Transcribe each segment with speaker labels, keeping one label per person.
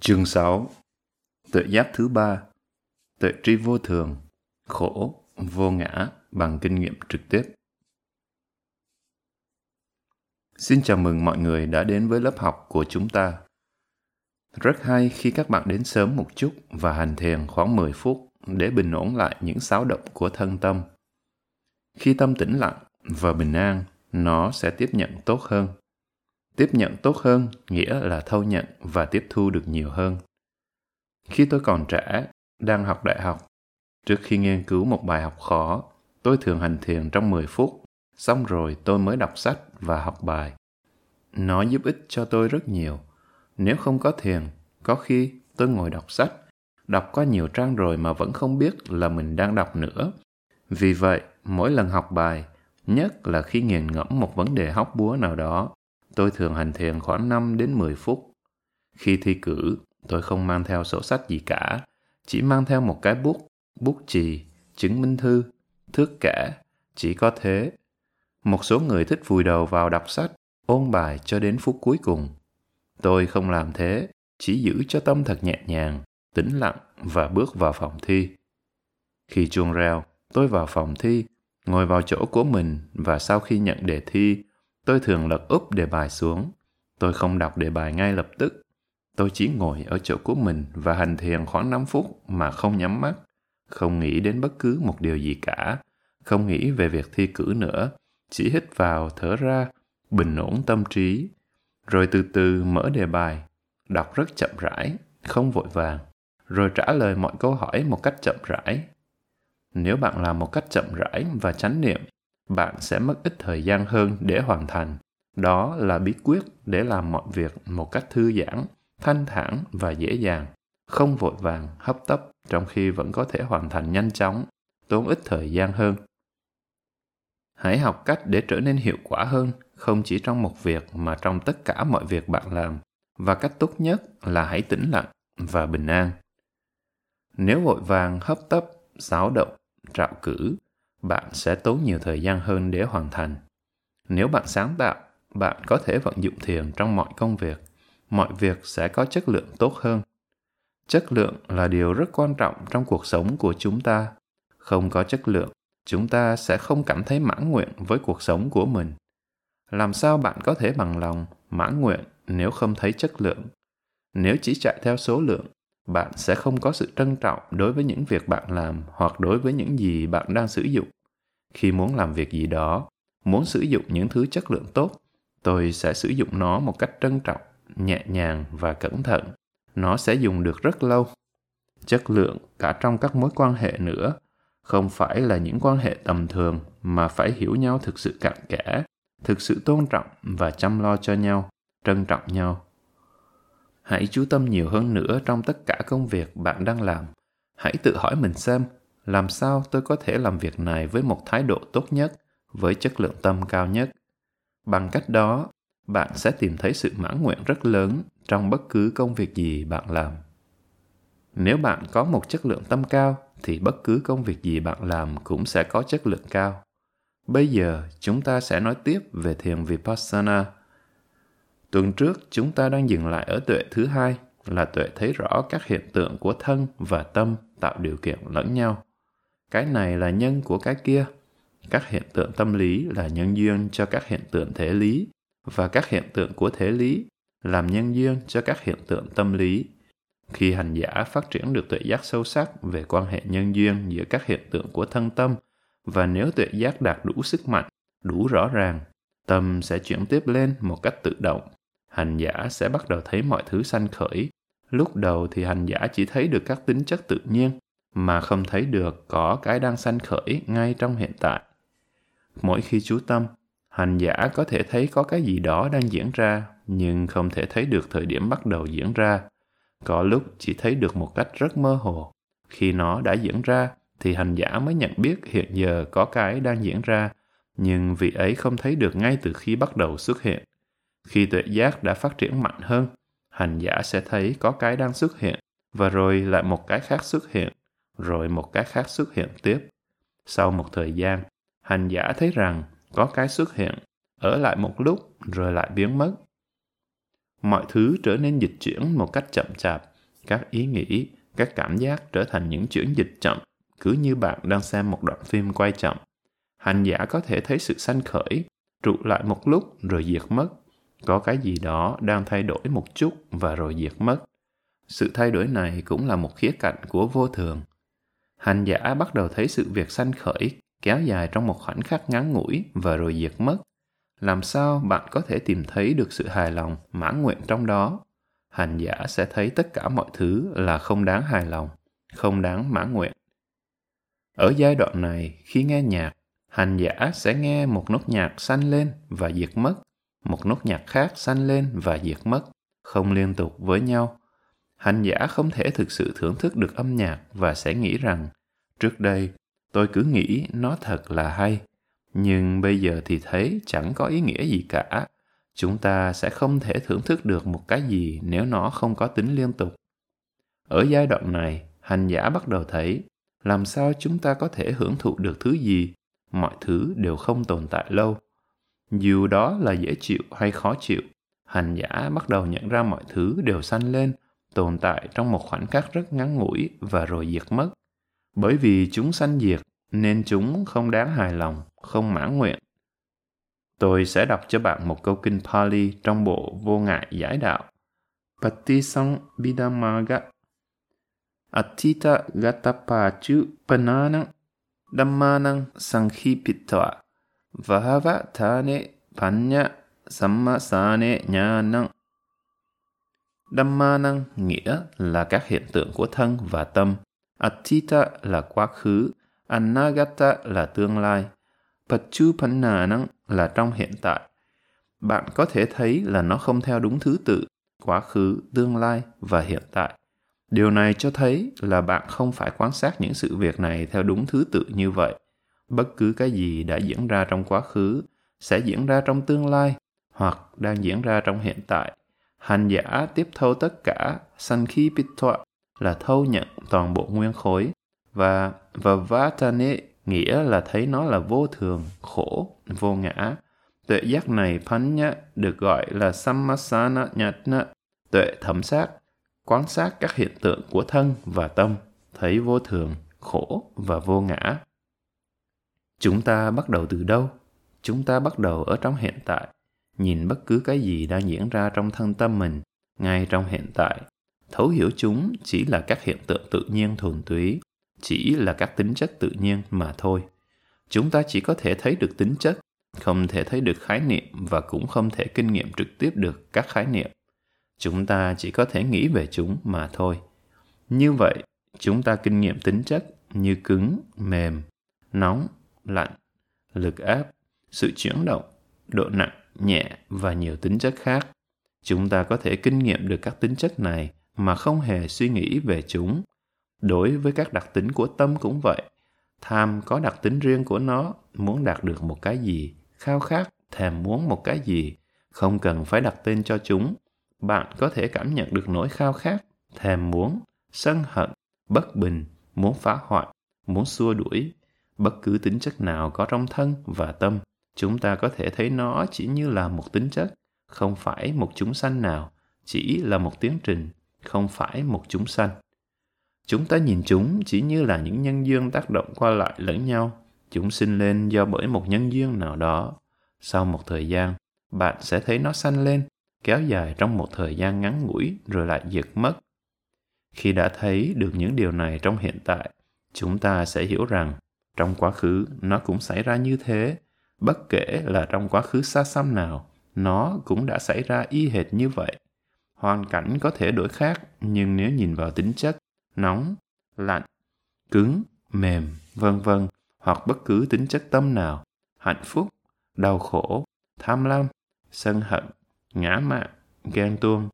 Speaker 1: Chương 6 Tuệ giác thứ ba Tuệ tri vô thường, khổ, vô ngã bằng kinh nghiệm trực tiếp. Xin chào mừng mọi người đã đến với lớp học của chúng ta. Rất hay khi các bạn đến sớm một chút và hành thiền khoảng 10 phút để bình ổn lại những xáo động của thân tâm. Khi tâm tĩnh lặng và bình an, nó sẽ tiếp nhận tốt hơn tiếp nhận tốt hơn nghĩa là thâu nhận và tiếp thu được nhiều hơn. Khi tôi còn trẻ, đang học đại học, trước khi nghiên cứu một bài học khó, tôi thường hành thiền trong 10 phút, xong rồi tôi mới đọc sách và học bài. Nó giúp ích cho tôi rất nhiều. Nếu không có thiền, có khi tôi ngồi đọc sách, đọc qua nhiều trang rồi mà vẫn không biết là mình đang đọc nữa. Vì vậy, mỗi lần học bài, nhất là khi nghiền ngẫm một vấn đề hóc búa nào đó tôi thường hành thiền khoảng 5 đến 10 phút. Khi thi cử, tôi không mang theo sổ sách gì cả, chỉ mang theo một cái bút, bút chì, chứng minh thư, thước kẻ, chỉ có thế. Một số người thích vùi đầu vào đọc sách, ôn bài cho đến phút cuối cùng. Tôi không làm thế, chỉ giữ cho tâm thật nhẹ nhàng, tĩnh lặng và bước vào phòng thi. Khi chuông reo, tôi vào phòng thi, ngồi vào chỗ của mình và sau khi nhận đề thi, Tôi thường lật úp đề bài xuống. Tôi không đọc đề bài ngay lập tức. Tôi chỉ ngồi ở chỗ của mình và hành thiền khoảng 5 phút mà không nhắm mắt, không nghĩ đến bất cứ một điều gì cả, không nghĩ về việc thi cử nữa, chỉ hít vào, thở ra, bình ổn tâm trí, rồi từ từ mở đề bài, đọc rất chậm rãi, không vội vàng, rồi trả lời mọi câu hỏi một cách chậm rãi. Nếu bạn làm một cách chậm rãi và chánh niệm, bạn sẽ mất ít thời gian hơn để hoàn thành. Đó là bí quyết để làm mọi việc một cách thư giãn, thanh thản và dễ dàng, không vội vàng, hấp tấp trong khi vẫn có thể hoàn thành nhanh chóng, tốn ít thời gian hơn. Hãy học cách để trở nên hiệu quả hơn, không chỉ trong một việc mà trong tất cả mọi việc bạn làm, và cách tốt nhất là hãy tĩnh lặng và bình an. Nếu vội vàng, hấp tấp, xáo động, trạo cử, bạn sẽ tốn nhiều thời gian hơn để hoàn thành. Nếu bạn sáng tạo, bạn có thể vận dụng thiền trong mọi công việc. Mọi việc sẽ có chất lượng tốt hơn. Chất lượng là điều rất quan trọng trong cuộc sống của chúng ta. Không có chất lượng, chúng ta sẽ không cảm thấy mãn nguyện với cuộc sống của mình. Làm sao bạn có thể bằng lòng mãn nguyện nếu không thấy chất lượng? Nếu chỉ chạy theo số lượng, bạn sẽ không có sự trân trọng đối với những việc bạn làm hoặc đối với những gì bạn đang sử dụng. Khi muốn làm việc gì đó, muốn sử dụng những thứ chất lượng tốt, tôi sẽ sử dụng nó một cách trân trọng, nhẹ nhàng và cẩn thận. Nó sẽ dùng được rất lâu. Chất lượng cả trong các mối quan hệ nữa, không phải là những quan hệ tầm thường mà phải hiểu nhau thực sự cặn kẽ, thực sự tôn trọng và chăm lo cho nhau, trân trọng nhau hãy chú tâm nhiều hơn nữa trong tất cả công việc bạn đang làm. Hãy tự hỏi mình xem, làm sao tôi có thể làm việc này với một thái độ tốt nhất, với chất lượng tâm cao nhất? Bằng cách đó, bạn sẽ tìm thấy sự mãn nguyện rất lớn trong bất cứ công việc gì bạn làm. Nếu bạn có một chất lượng tâm cao, thì bất cứ công việc gì bạn làm cũng sẽ có chất lượng cao. Bây giờ, chúng ta sẽ nói tiếp về thiền vipassana. Tuần trước chúng ta đang dừng lại ở tuệ thứ hai là tuệ thấy rõ các hiện tượng của thân và tâm tạo điều kiện lẫn nhau. Cái này là nhân của cái kia. Các hiện tượng tâm lý là nhân duyên cho các hiện tượng thể lý và các hiện tượng của thể lý làm nhân duyên cho các hiện tượng tâm lý. Khi hành giả phát triển được tuệ giác sâu sắc về quan hệ nhân duyên giữa các hiện tượng của thân tâm và nếu tuệ giác đạt đủ sức mạnh, đủ rõ ràng, tâm sẽ chuyển tiếp lên một cách tự động hành giả sẽ bắt đầu thấy mọi thứ sanh khởi. Lúc đầu thì hành giả chỉ thấy được các tính chất tự nhiên, mà không thấy được có cái đang sanh khởi ngay trong hiện tại. Mỗi khi chú tâm, hành giả có thể thấy có cái gì đó đang diễn ra, nhưng không thể thấy được thời điểm bắt đầu diễn ra. Có lúc chỉ thấy được một cách rất mơ hồ. Khi nó đã diễn ra, thì hành giả mới nhận biết hiện giờ có cái đang diễn ra, nhưng vị ấy không thấy được ngay từ khi bắt đầu xuất hiện. Khi tuệ giác đã phát triển mạnh hơn, hành giả sẽ thấy có cái đang xuất hiện và rồi lại một cái khác xuất hiện, rồi một cái khác xuất hiện tiếp. Sau một thời gian, hành giả thấy rằng có cái xuất hiện, ở lại một lúc rồi lại biến mất. Mọi thứ trở nên dịch chuyển một cách chậm chạp, các ý nghĩ, các cảm giác trở thành những chuyển dịch chậm, cứ như bạn đang xem một đoạn phim quay chậm. Hành giả có thể thấy sự sanh khởi, trụ lại một lúc rồi diệt mất. Có cái gì đó đang thay đổi một chút và rồi diệt mất. Sự thay đổi này cũng là một khía cạnh của vô thường. Hành giả bắt đầu thấy sự việc sanh khởi kéo dài trong một khoảnh khắc ngắn ngủi và rồi diệt mất. Làm sao bạn có thể tìm thấy được sự hài lòng, mãn nguyện trong đó? Hành giả sẽ thấy tất cả mọi thứ là không đáng hài lòng, không đáng mãn nguyện. Ở giai đoạn này, khi nghe nhạc, hành giả sẽ nghe một nốt nhạc sanh lên và diệt mất, một nốt nhạc khác sanh lên và diệt mất, không liên tục với nhau. Hành giả không thể thực sự thưởng thức được âm nhạc và sẽ nghĩ rằng trước đây tôi cứ nghĩ nó thật là hay nhưng bây giờ thì thấy chẳng có ý nghĩa gì cả. Chúng ta sẽ không thể thưởng thức được một cái gì nếu nó không có tính liên tục. Ở giai đoạn này hành giả bắt đầu thấy làm sao chúng ta có thể hưởng thụ được thứ gì? Mọi thứ đều không tồn tại lâu dù đó là dễ chịu hay khó chịu hành giả bắt đầu nhận ra mọi thứ đều sanh lên tồn tại trong một khoảnh khắc rất ngắn ngủi và rồi diệt mất. Bởi vì chúng sanh diệt nên chúng không đáng hài lòng, không mãn nguyện. Tôi sẽ đọc cho bạn một câu kinh Pali trong bộ Vô Ngại Giải Đạo. Patisang Bidamaga Atita Gatapachu Pananang Dhammanang Sankhipitva Vahavatane Panya Sammasane Nyanang Dhamma năng nghĩa là các hiện tượng của thân và tâm. Atita là quá khứ, Anagata là tương lai, Pachupanna năng là trong hiện tại. Bạn có thể thấy là nó không theo đúng thứ tự, quá khứ, tương lai và hiện tại. Điều này cho thấy là bạn không phải quan sát những sự việc này theo đúng thứ tự như vậy. Bất cứ cái gì đã diễn ra trong quá khứ sẽ diễn ra trong tương lai hoặc đang diễn ra trong hiện tại Hành giả tiếp thâu tất cả sanh pitwa là thâu nhận toàn bộ nguyên khối và và vatane nghĩa là thấy nó là vô thường, khổ, vô ngã. Tuệ giác này panya được gọi là sammasana nhatna, tuệ thẩm sát, quan sát các hiện tượng của thân và tâm, thấy vô thường, khổ và vô ngã. Chúng ta bắt đầu từ đâu? Chúng ta bắt đầu ở trong hiện tại. Nhìn bất cứ cái gì đang diễn ra trong thân tâm mình, ngay trong hiện tại. Thấu hiểu chúng chỉ là các hiện tượng tự nhiên thuần túy, chỉ là các tính chất tự nhiên mà thôi. Chúng ta chỉ có thể thấy được tính chất, không thể thấy được khái niệm và cũng không thể kinh nghiệm trực tiếp được các khái niệm. Chúng ta chỉ có thể nghĩ về chúng mà thôi. Như vậy, chúng ta kinh nghiệm tính chất như cứng, mềm, nóng lạnh, lực áp, sự chuyển động, độ nặng, nhẹ và nhiều tính chất khác. Chúng ta có thể kinh nghiệm được các tính chất này mà không hề suy nghĩ về chúng. Đối với các đặc tính của tâm cũng vậy. Tham có đặc tính riêng của nó, muốn đạt được một cái gì, khao khát, thèm muốn một cái gì, không cần phải đặt tên cho chúng. Bạn có thể cảm nhận được nỗi khao khát, thèm muốn, sân hận, bất bình, muốn phá hoại, muốn xua đuổi bất cứ tính chất nào có trong thân và tâm, chúng ta có thể thấy nó chỉ như là một tính chất, không phải một chúng sanh nào, chỉ là một tiến trình, không phải một chúng sanh. Chúng ta nhìn chúng chỉ như là những nhân duyên tác động qua lại lẫn nhau, chúng sinh lên do bởi một nhân duyên nào đó. Sau một thời gian, bạn sẽ thấy nó sanh lên, kéo dài trong một thời gian ngắn ngủi rồi lại diệt mất. Khi đã thấy được những điều này trong hiện tại, chúng ta sẽ hiểu rằng trong quá khứ nó cũng xảy ra như thế. Bất kể là trong quá khứ xa xăm nào, nó cũng đã xảy ra y hệt như vậy. Hoàn cảnh có thể đổi khác, nhưng nếu nhìn vào tính chất, nóng, lạnh, cứng, mềm, vân vân, hoặc bất cứ tính chất tâm nào, hạnh phúc, đau khổ, tham lam, sân hận, ngã mạn, ghen tuông,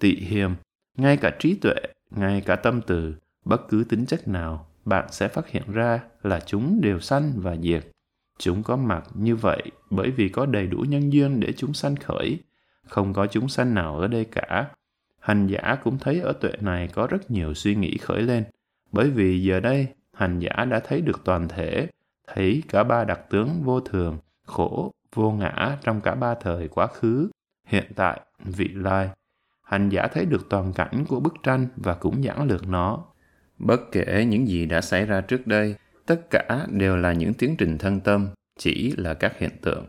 Speaker 1: tị hiềm, ngay cả trí tuệ, ngay cả tâm từ, bất cứ tính chất nào bạn sẽ phát hiện ra là chúng đều sanh và diệt Chúng có mặt như vậy bởi vì có đầy đủ nhân duyên để chúng sanh khởi. Không có chúng sanh nào ở đây cả. Hành giả cũng thấy ở tuệ này có rất nhiều suy nghĩ khởi lên. Bởi vì giờ đây, hành giả đã thấy được toàn thể, thấy cả ba đặc tướng vô thường, khổ, vô ngã trong cả ba thời quá khứ, hiện tại, vị lai. hành giả thấy được toàn cảnh của bức tranh và cũng giảng lược nó. Bất kể những gì đã xảy ra trước đây, tất cả đều là những tiến trình thân tâm, chỉ là các hiện tượng.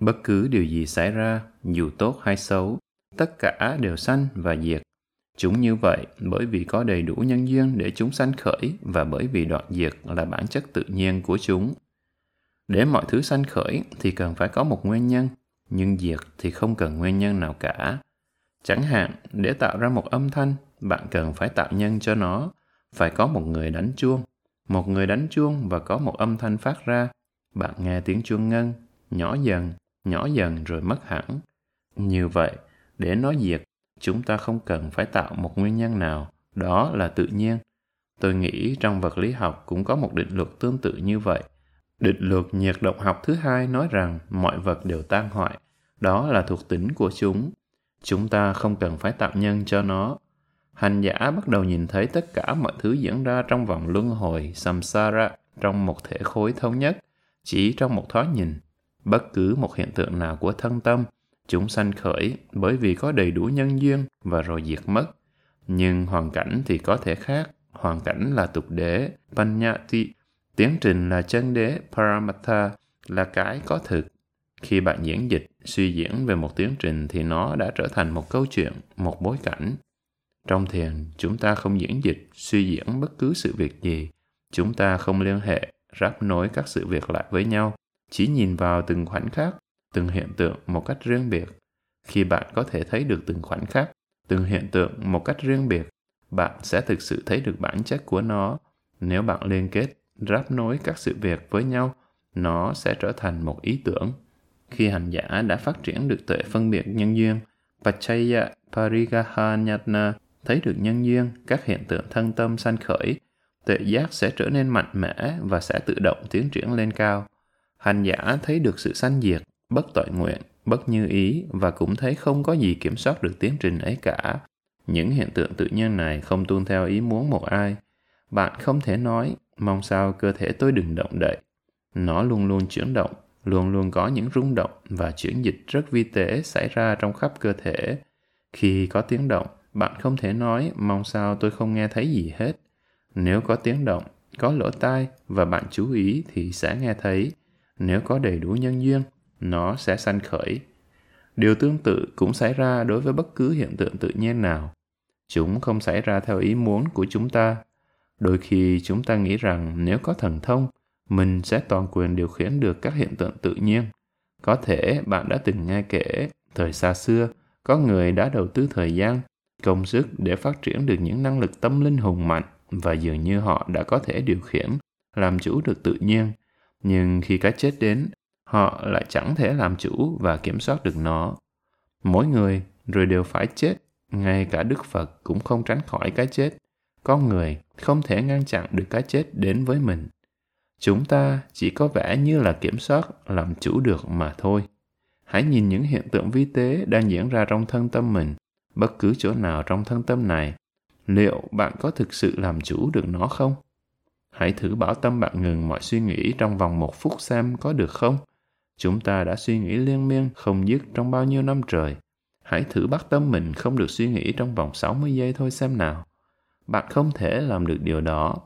Speaker 1: Bất cứ điều gì xảy ra, dù tốt hay xấu, tất cả đều sanh và diệt. Chúng như vậy bởi vì có đầy đủ nhân duyên để chúng sanh khởi và bởi vì đoạn diệt là bản chất tự nhiên của chúng. Để mọi thứ sanh khởi thì cần phải có một nguyên nhân, nhưng diệt thì không cần nguyên nhân nào cả. Chẳng hạn, để tạo ra một âm thanh, bạn cần phải tạo nhân cho nó, phải có một người đánh chuông. Một người đánh chuông và có một âm thanh phát ra. Bạn nghe tiếng chuông ngân, nhỏ dần, nhỏ dần rồi mất hẳn. Như vậy, để nó diệt, chúng ta không cần phải tạo một nguyên nhân nào, đó là tự nhiên. Tôi nghĩ trong vật lý học cũng có một định luật tương tự như vậy. Định luật nhiệt động học thứ hai nói rằng mọi vật đều tan hoại, đó là thuộc tính của chúng. Chúng ta không cần phải tạo nhân cho nó. Hành giả bắt đầu nhìn thấy tất cả mọi thứ diễn ra trong vòng luân hồi samsara trong một thể khối thống nhất, chỉ trong một thoáng nhìn. Bất cứ một hiện tượng nào của thân tâm, chúng sanh khởi bởi vì có đầy đủ nhân duyên và rồi diệt mất. Nhưng hoàn cảnh thì có thể khác. Hoàn cảnh là tục đế, panyati. Tiến trình là chân đế, paramatha, là cái có thực. Khi bạn diễn dịch, suy diễn về một tiến trình thì nó đã trở thành một câu chuyện, một bối cảnh. Trong thiền, chúng ta không diễn dịch, suy diễn bất cứ sự việc gì. Chúng ta không liên hệ, ráp nối các sự việc lại với nhau, chỉ nhìn vào từng khoảnh khắc, từng hiện tượng một cách riêng biệt. Khi bạn có thể thấy được từng khoảnh khắc, từng hiện tượng một cách riêng biệt, bạn sẽ thực sự thấy được bản chất của nó. Nếu bạn liên kết, ráp nối các sự việc với nhau, nó sẽ trở thành một ý tưởng. Khi hành giả đã phát triển được tuệ phân biệt nhân duyên, Pachaya Parigahanyatna thấy được nhân duyên, các hiện tượng thân tâm sanh khởi, tuệ giác sẽ trở nên mạnh mẽ và sẽ tự động tiến triển lên cao. Hành giả thấy được sự sanh diệt, bất tội nguyện, bất như ý và cũng thấy không có gì kiểm soát được tiến trình ấy cả. Những hiện tượng tự nhiên này không tuân theo ý muốn một ai. Bạn không thể nói, mong sao cơ thể tôi đừng động đậy. Nó luôn luôn chuyển động, luôn luôn có những rung động và chuyển dịch rất vi tế xảy ra trong khắp cơ thể. Khi có tiếng động, bạn không thể nói mong sao tôi không nghe thấy gì hết. Nếu có tiếng động, có lỗ tai và bạn chú ý thì sẽ nghe thấy. Nếu có đầy đủ nhân duyên, nó sẽ sanh khởi. Điều tương tự cũng xảy ra đối với bất cứ hiện tượng tự nhiên nào. Chúng không xảy ra theo ý muốn của chúng ta. Đôi khi chúng ta nghĩ rằng nếu có thần thông, mình sẽ toàn quyền điều khiển được các hiện tượng tự nhiên. Có thể bạn đã từng nghe kể, thời xa xưa, có người đã đầu tư thời gian, công sức để phát triển được những năng lực tâm linh hùng mạnh và dường như họ đã có thể điều khiển, làm chủ được tự nhiên. Nhưng khi cái chết đến, họ lại chẳng thể làm chủ và kiểm soát được nó. Mỗi người rồi đều phải chết, ngay cả Đức Phật cũng không tránh khỏi cái chết. Con người không thể ngăn chặn được cái chết đến với mình. Chúng ta chỉ có vẻ như là kiểm soát, làm chủ được mà thôi. Hãy nhìn những hiện tượng vi tế đang diễn ra trong thân tâm mình, bất cứ chỗ nào trong thân tâm này. Liệu bạn có thực sự làm chủ được nó không? Hãy thử bảo tâm bạn ngừng mọi suy nghĩ trong vòng một phút xem có được không? Chúng ta đã suy nghĩ liên miên không dứt trong bao nhiêu năm trời. Hãy thử bắt tâm mình không được suy nghĩ trong vòng 60 giây thôi xem nào. Bạn không thể làm được điều đó.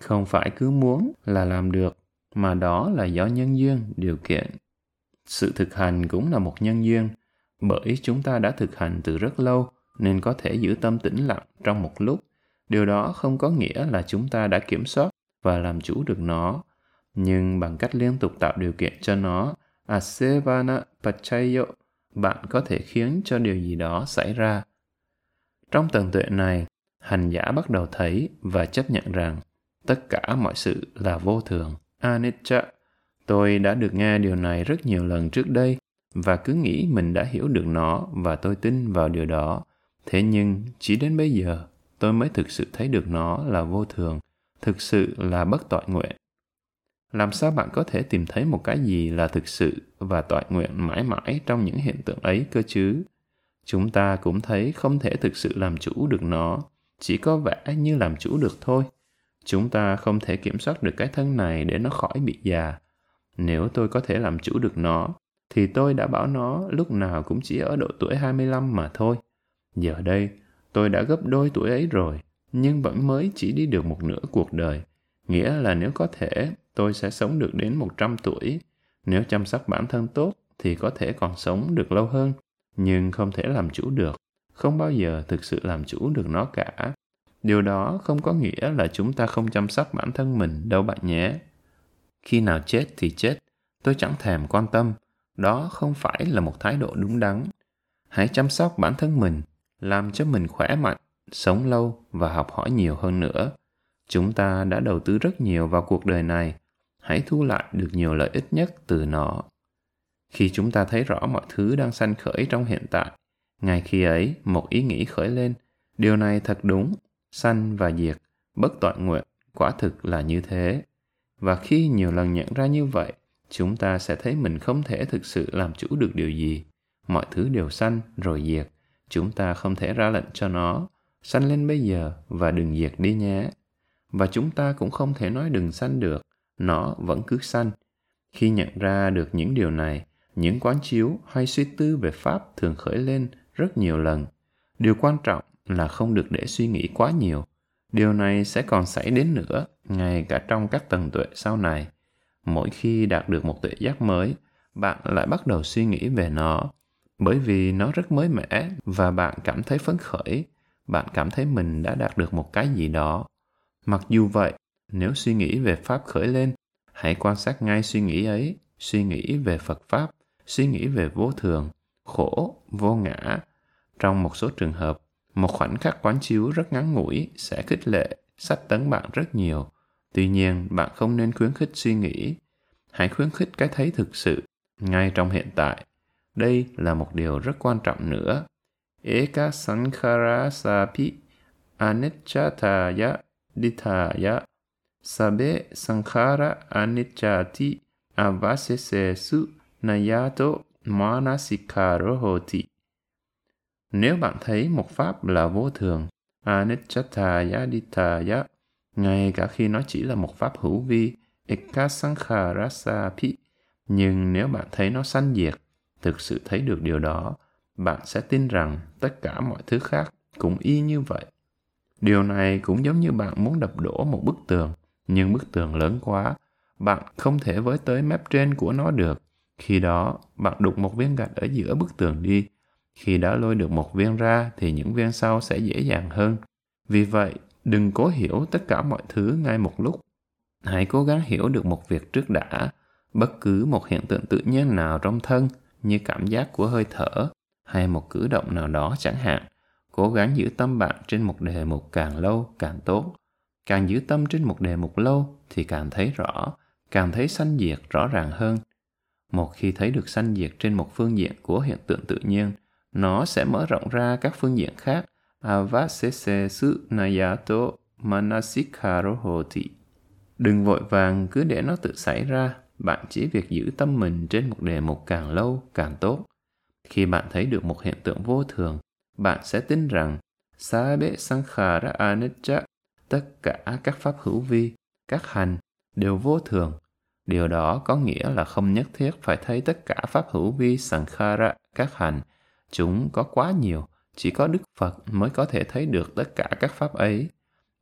Speaker 1: Không phải cứ muốn là làm được, mà đó là do nhân duyên, điều kiện. Sự thực hành cũng là một nhân duyên, bởi chúng ta đã thực hành từ rất lâu nên có thể giữ tâm tĩnh lặng trong một lúc. Điều đó không có nghĩa là chúng ta đã kiểm soát và làm chủ được nó, nhưng bằng cách liên tục tạo điều kiện cho nó Asevana Pachayo, bạn có thể khiến cho điều gì đó xảy ra. Trong tầng tuệ này, hành giả bắt đầu thấy và chấp nhận rằng tất cả mọi sự là vô thường, anicca. Tôi đã được nghe điều này rất nhiều lần trước đây và cứ nghĩ mình đã hiểu được nó và tôi tin vào điều đó. Thế nhưng chỉ đến bây giờ tôi mới thực sự thấy được nó là vô thường, thực sự là bất toại nguyện. Làm sao bạn có thể tìm thấy một cái gì là thực sự và toại nguyện mãi mãi trong những hiện tượng ấy cơ chứ? Chúng ta cũng thấy không thể thực sự làm chủ được nó chỉ có vẻ như làm chủ được thôi. Chúng ta không thể kiểm soát được cái thân này để nó khỏi bị già. Nếu tôi có thể làm chủ được nó thì tôi đã bảo nó lúc nào cũng chỉ ở độ tuổi 25 mà thôi. Giờ đây, tôi đã gấp đôi tuổi ấy rồi, nhưng vẫn mới chỉ đi được một nửa cuộc đời. Nghĩa là nếu có thể, tôi sẽ sống được đến 100 tuổi. Nếu chăm sóc bản thân tốt, thì có thể còn sống được lâu hơn, nhưng không thể làm chủ được, không bao giờ thực sự làm chủ được nó cả. Điều đó không có nghĩa là chúng ta không chăm sóc bản thân mình đâu bạn nhé. Khi nào chết thì chết, tôi chẳng thèm quan tâm, đó không phải là một thái độ đúng đắn. Hãy chăm sóc bản thân mình, làm cho mình khỏe mạnh, sống lâu và học hỏi nhiều hơn nữa. Chúng ta đã đầu tư rất nhiều vào cuộc đời này, hãy thu lại được nhiều lợi ích nhất từ nó. Khi chúng ta thấy rõ mọi thứ đang sanh khởi trong hiện tại, ngay khi ấy một ý nghĩ khởi lên, điều này thật đúng, sanh và diệt, bất toại nguyện, quả thực là như thế. Và khi nhiều lần nhận ra như vậy, chúng ta sẽ thấy mình không thể thực sự làm chủ được điều gì. Mọi thứ đều sanh rồi diệt, chúng ta không thể ra lệnh cho nó, sanh lên bây giờ và đừng diệt đi nhé. Và chúng ta cũng không thể nói đừng sanh được, nó vẫn cứ sanh. Khi nhận ra được những điều này, những quán chiếu hay suy tư về Pháp thường khởi lên rất nhiều lần. Điều quan trọng là không được để suy nghĩ quá nhiều. Điều này sẽ còn xảy đến nữa, ngay cả trong các tầng tuệ sau này. Mỗi khi đạt được một tuệ giác mới, bạn lại bắt đầu suy nghĩ về nó, bởi vì nó rất mới mẻ và bạn cảm thấy phấn khởi, bạn cảm thấy mình đã đạt được một cái gì đó. Mặc dù vậy, nếu suy nghĩ về Pháp khởi lên, hãy quan sát ngay suy nghĩ ấy, suy nghĩ về Phật Pháp, suy nghĩ về vô thường, khổ, vô ngã. Trong một số trường hợp, một khoảnh khắc quán chiếu rất ngắn ngủi sẽ khích lệ, sách tấn bạn rất nhiều. Tuy nhiên, bạn không nên khuyến khích suy nghĩ. Hãy khuyến khích cái thấy thực sự, ngay trong hiện tại. Đây là một điều rất quan trọng nữa. Eka sankhara sapi anichataya dithaya sabe sankhara anichati avasesesu nayato manasikaro hoti. Nếu bạn thấy một pháp là vô thường, anichataya dithaya, ngay cả khi nó chỉ là một pháp hữu vi, ekasankharasapi, nhưng nếu bạn thấy nó sanh diệt, thực sự thấy được điều đó, bạn sẽ tin rằng tất cả mọi thứ khác cũng y như vậy. Điều này cũng giống như bạn muốn đập đổ một bức tường, nhưng bức tường lớn quá, bạn không thể với tới mép trên của nó được. Khi đó, bạn đục một viên gạch ở giữa bức tường đi. Khi đã lôi được một viên ra thì những viên sau sẽ dễ dàng hơn. Vì vậy, đừng cố hiểu tất cả mọi thứ ngay một lúc. Hãy cố gắng hiểu được một việc trước đã. Bất cứ một hiện tượng tự nhiên nào trong thân như cảm giác của hơi thở hay một cử động nào đó chẳng hạn. Cố gắng giữ tâm bạn trên một đề mục càng lâu càng tốt. Càng giữ tâm trên một đề mục lâu thì càng thấy rõ, càng thấy sanh diệt rõ ràng hơn. Một khi thấy được sanh diệt trên một phương diện của hiện tượng tự nhiên, nó sẽ mở rộng ra các phương diện khác. Avasese su nayato manasikarohoti. Đừng vội vàng cứ để nó tự xảy ra, bạn chỉ việc giữ tâm mình trên một đề mục càng lâu càng tốt. Khi bạn thấy được một hiện tượng vô thường, bạn sẽ tin rằng Sabe Sankhara Anicca, tất cả các pháp hữu vi, các hành đều vô thường. Điều đó có nghĩa là không nhất thiết phải thấy tất cả pháp hữu vi Sankhara, các hành. Chúng có quá nhiều, chỉ có Đức Phật mới có thể thấy được tất cả các pháp ấy.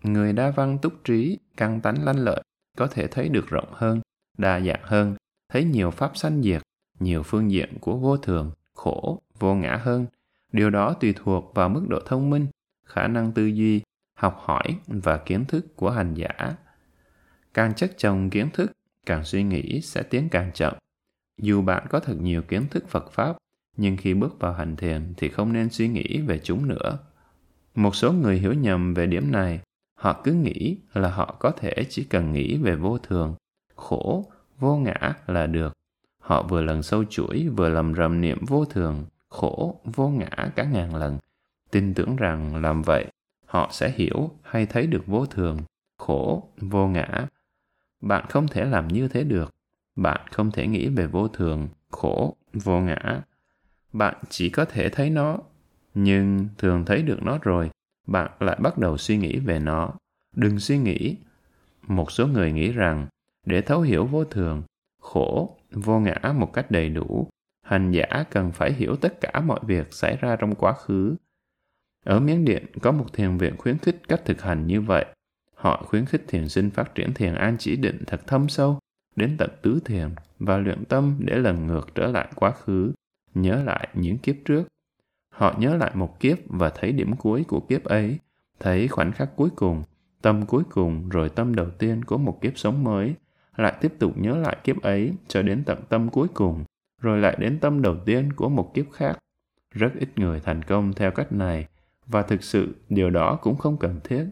Speaker 1: Người đa văn túc trí, căng tánh lanh lợi, có thể thấy được rộng hơn, đa dạng hơn, thấy nhiều pháp sanh diệt, nhiều phương diện của vô thường, khổ, vô ngã hơn. Điều đó tùy thuộc vào mức độ thông minh, khả năng tư duy, học hỏi và kiến thức của hành giả. Càng chất chồng kiến thức, càng suy nghĩ sẽ tiến càng chậm. Dù bạn có thật nhiều kiến thức Phật Pháp, nhưng khi bước vào hành thiền thì không nên suy nghĩ về chúng nữa. Một số người hiểu nhầm về điểm này, họ cứ nghĩ là họ có thể chỉ cần nghĩ về vô thường, khổ, vô ngã là được. Họ vừa lần sâu chuỗi vừa lầm rầm niệm vô thường, khổ, vô ngã cả ngàn lần, tin tưởng rằng làm vậy họ sẽ hiểu hay thấy được vô thường, khổ, vô ngã. Bạn không thể làm như thế được. Bạn không thể nghĩ về vô thường, khổ, vô ngã. Bạn chỉ có thể thấy nó, nhưng thường thấy được nó rồi, bạn lại bắt đầu suy nghĩ về nó. Đừng suy nghĩ. Một số người nghĩ rằng để thấu hiểu vô thường, khổ, vô ngã một cách đầy đủ, hành giả cần phải hiểu tất cả mọi việc xảy ra trong quá khứ. Ở Miến Điện có một thiền viện khuyến khích cách thực hành như vậy. Họ khuyến khích thiền sinh phát triển thiền an chỉ định thật thâm sâu, đến tận tứ thiền và luyện tâm để lần ngược trở lại quá khứ, nhớ lại những kiếp trước. Họ nhớ lại một kiếp và thấy điểm cuối của kiếp ấy, thấy khoảnh khắc cuối cùng, tâm cuối cùng rồi tâm đầu tiên của một kiếp sống mới, lại tiếp tục nhớ lại kiếp ấy cho đến tận tâm cuối cùng, rồi lại đến tâm đầu tiên của một kiếp khác. Rất ít người thành công theo cách này, và thực sự điều đó cũng không cần thiết.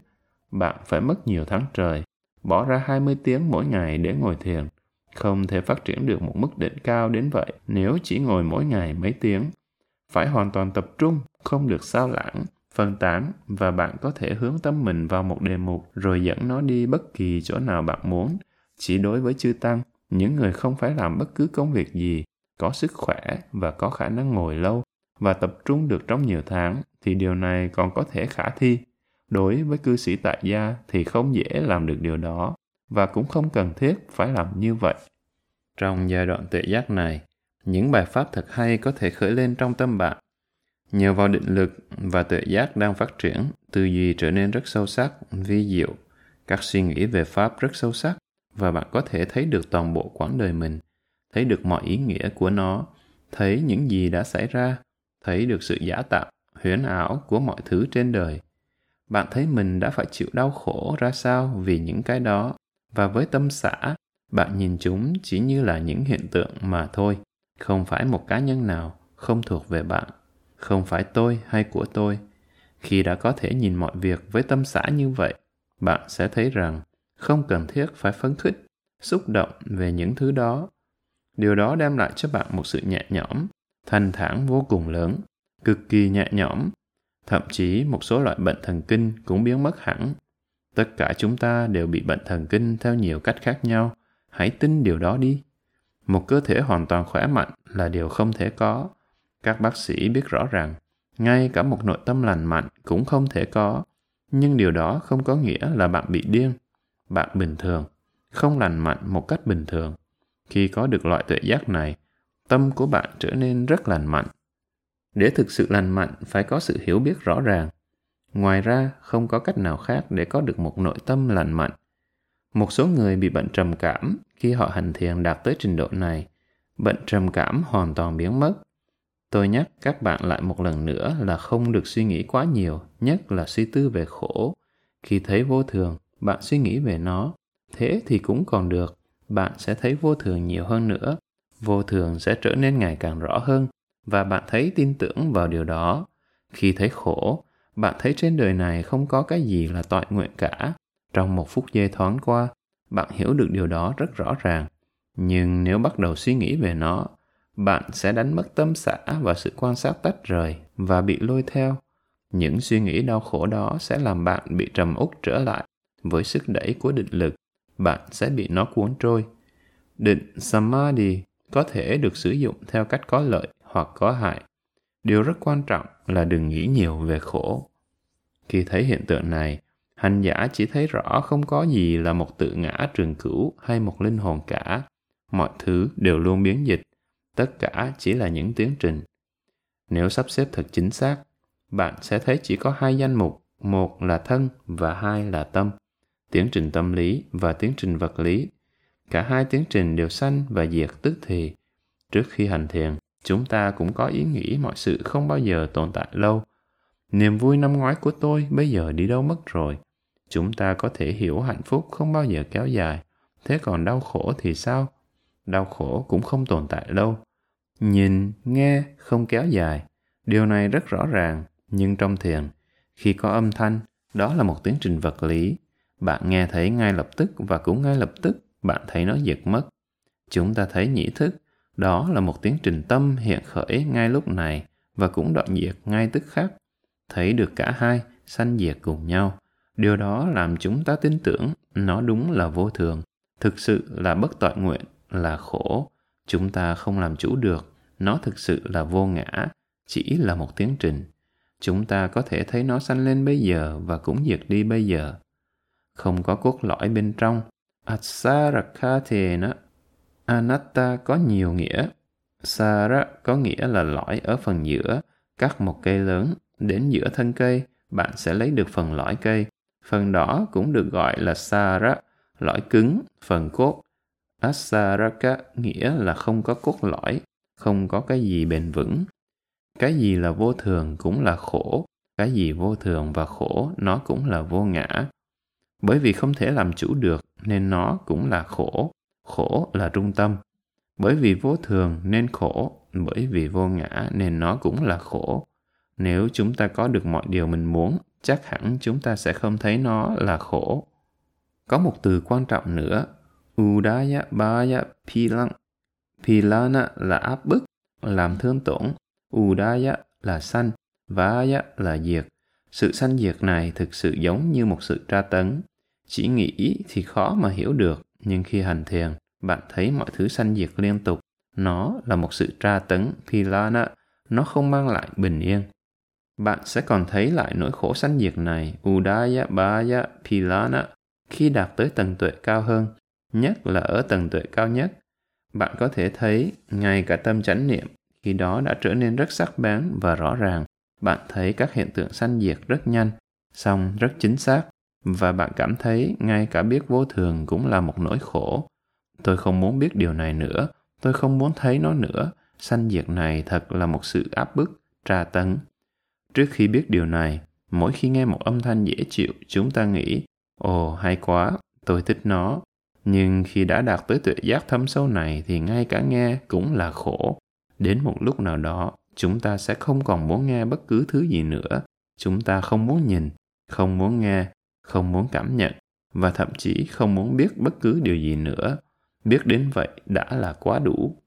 Speaker 1: Bạn phải mất nhiều tháng trời, bỏ ra 20 tiếng mỗi ngày để ngồi thiền. Không thể phát triển được một mức đỉnh cao đến vậy nếu chỉ ngồi mỗi ngày mấy tiếng. Phải hoàn toàn tập trung, không được sao lãng, phân tán và bạn có thể hướng tâm mình vào một đề mục rồi dẫn nó đi bất kỳ chỗ nào bạn muốn. Chỉ đối với chư tăng, những người không phải làm bất cứ công việc gì, có sức khỏe và có khả năng ngồi lâu và tập trung được trong nhiều tháng thì điều này còn có thể khả thi. Đối với cư sĩ tại gia thì không dễ làm được điều đó và cũng không cần thiết phải làm như vậy. Trong giai đoạn tuệ giác này, những bài pháp thật hay có thể khởi lên trong tâm bạn. Nhờ vào định lực và tuệ giác đang phát triển, tư duy trở nên rất sâu sắc, vi diệu. Các suy nghĩ về pháp rất sâu sắc và bạn có thể thấy được toàn bộ quãng đời mình, thấy được mọi ý nghĩa của nó, thấy những gì đã xảy ra, thấy được sự giả tạo, huyễn ảo của mọi thứ trên đời. Bạn thấy mình đã phải chịu đau khổ ra sao vì những cái đó và với tâm xã, bạn nhìn chúng chỉ như là những hiện tượng mà thôi, không phải một cá nhân nào, không thuộc về bạn, không phải tôi hay của tôi. Khi đã có thể nhìn mọi việc với tâm xã như vậy, bạn sẽ thấy rằng không cần thiết phải phấn khích, xúc động về những thứ đó. Điều đó đem lại cho bạn một sự nhẹ nhõm, thanh thản vô cùng lớn, cực kỳ nhẹ nhõm. Thậm chí một số loại bệnh thần kinh cũng biến mất hẳn. Tất cả chúng ta đều bị bệnh thần kinh theo nhiều cách khác nhau. Hãy tin điều đó đi. Một cơ thể hoàn toàn khỏe mạnh là điều không thể có. Các bác sĩ biết rõ ràng, ngay cả một nội tâm lành mạnh cũng không thể có. Nhưng điều đó không có nghĩa là bạn bị điên. Bạn bình thường, không lành mạnh một cách bình thường. Khi có được loại tuệ giác này, tâm của bạn trở nên rất lành mạnh. Để thực sự lành mạnh phải có sự hiểu biết rõ ràng. Ngoài ra, không có cách nào khác để có được một nội tâm lành mạnh. Một số người bị bệnh trầm cảm khi họ hành thiền đạt tới trình độ này, bệnh trầm cảm hoàn toàn biến mất. Tôi nhắc các bạn lại một lần nữa là không được suy nghĩ quá nhiều, nhất là suy tư về khổ. Khi thấy vô thường, bạn suy nghĩ về nó, thế thì cũng còn được, bạn sẽ thấy vô thường nhiều hơn nữa. Vô thường sẽ trở nên ngày càng rõ hơn và bạn thấy tin tưởng vào điều đó. Khi thấy khổ, bạn thấy trên đời này không có cái gì là toại nguyện cả. Trong một phút giây thoáng qua, bạn hiểu được điều đó rất rõ ràng. Nhưng nếu bắt đầu suy nghĩ về nó, bạn sẽ đánh mất tâm xã và sự quan sát tách rời và bị lôi theo. Những suy nghĩ đau khổ đó sẽ làm bạn bị trầm út trở lại với sức đẩy của định lực. Bạn sẽ bị nó cuốn trôi. Định Samadhi có thể được sử dụng theo cách có lợi hoặc có hại. Điều rất quan trọng là đừng nghĩ nhiều về khổ. Khi thấy hiện tượng này, hành giả chỉ thấy rõ không có gì là một tự ngã trường cửu hay một linh hồn cả. Mọi thứ đều luôn biến dịch, tất cả chỉ là những tiến trình. Nếu sắp xếp thật chính xác, bạn sẽ thấy chỉ có hai danh mục, một là thân và hai là tâm. Tiến trình tâm lý và tiến trình vật lý. Cả hai tiến trình đều sanh và diệt tức thì. Trước khi hành thiền, chúng ta cũng có ý nghĩ mọi sự không bao giờ tồn tại lâu. Niềm vui năm ngoái của tôi bây giờ đi đâu mất rồi. Chúng ta có thể hiểu hạnh phúc không bao giờ kéo dài. Thế còn đau khổ thì sao? Đau khổ cũng không tồn tại lâu. Nhìn, nghe, không kéo dài. Điều này rất rõ ràng, nhưng trong thiền, khi có âm thanh, đó là một tiến trình vật lý. Bạn nghe thấy ngay lập tức và cũng ngay lập tức bạn thấy nó giật mất. Chúng ta thấy nhĩ thức, đó là một tiến trình tâm hiện khởi ngay lúc này và cũng đoạn diệt ngay tức khắc. Thấy được cả hai, sanh diệt cùng nhau. Điều đó làm chúng ta tin tưởng nó đúng là vô thường, thực sự là bất tội nguyện, là khổ. Chúng ta không làm chủ được, nó thực sự là vô ngã, chỉ là một tiến trình. Chúng ta có thể thấy nó sanh lên bây giờ và cũng diệt đi bây giờ. Không có cốt lõi bên trong. Atsarakatena Anatta có nhiều nghĩa. Sara có nghĩa là lõi ở phần giữa, cắt một cây lớn, đến giữa thân cây, bạn sẽ lấy được phần lõi cây. Phần đó cũng được gọi là sara, lõi cứng, phần cốt. Asaraka nghĩa là không có cốt lõi, không có cái gì bền vững. Cái gì là vô thường cũng là khổ, cái gì vô thường và khổ nó cũng là vô ngã. Bởi vì không thể làm chủ được nên nó cũng là khổ, khổ là trung tâm. Bởi vì vô thường nên khổ, bởi vì vô ngã nên nó cũng là khổ. Nếu chúng ta có được mọi điều mình muốn, chắc hẳn chúng ta sẽ không thấy nó là khổ. Có một từ quan trọng nữa, Udaya Baya Pilang. Pilana là áp bức, làm thương tổn. Udaya là sanh, Vaya là diệt. Sự sanh diệt này thực sự giống như một sự tra tấn. Chỉ nghĩ thì khó mà hiểu được, nhưng khi hành thiền, bạn thấy mọi thứ sanh diệt liên tục. Nó là một sự tra tấn, Pilana. Nó không mang lại bình yên. Bạn sẽ còn thấy lại nỗi khổ sanh diệt này, Udaya Baya Pilana, khi đạt tới tầng tuệ cao hơn, nhất là ở tầng tuệ cao nhất. Bạn có thể thấy ngay cả tâm chánh niệm khi đó đã trở nên rất sắc bén và rõ ràng. Bạn thấy các hiện tượng sanh diệt rất nhanh, song rất chính xác, và bạn cảm thấy ngay cả biết vô thường cũng là một nỗi khổ. Tôi không muốn biết điều này nữa, tôi không muốn thấy nó nữa. Sanh diệt này thật là một sự áp bức, tra tấn. Trước khi biết điều này, mỗi khi nghe một âm thanh dễ chịu, chúng ta nghĩ, ồ hay quá, tôi thích nó. Nhưng khi đã đạt tới tuệ giác thâm sâu này thì ngay cả nghe cũng là khổ. Đến một lúc nào đó, chúng ta sẽ không còn muốn nghe bất cứ thứ gì nữa. Chúng ta không muốn nhìn, không muốn nghe, không muốn cảm nhận và thậm chí không muốn biết bất cứ điều gì nữa. Biết đến vậy đã là quá đủ.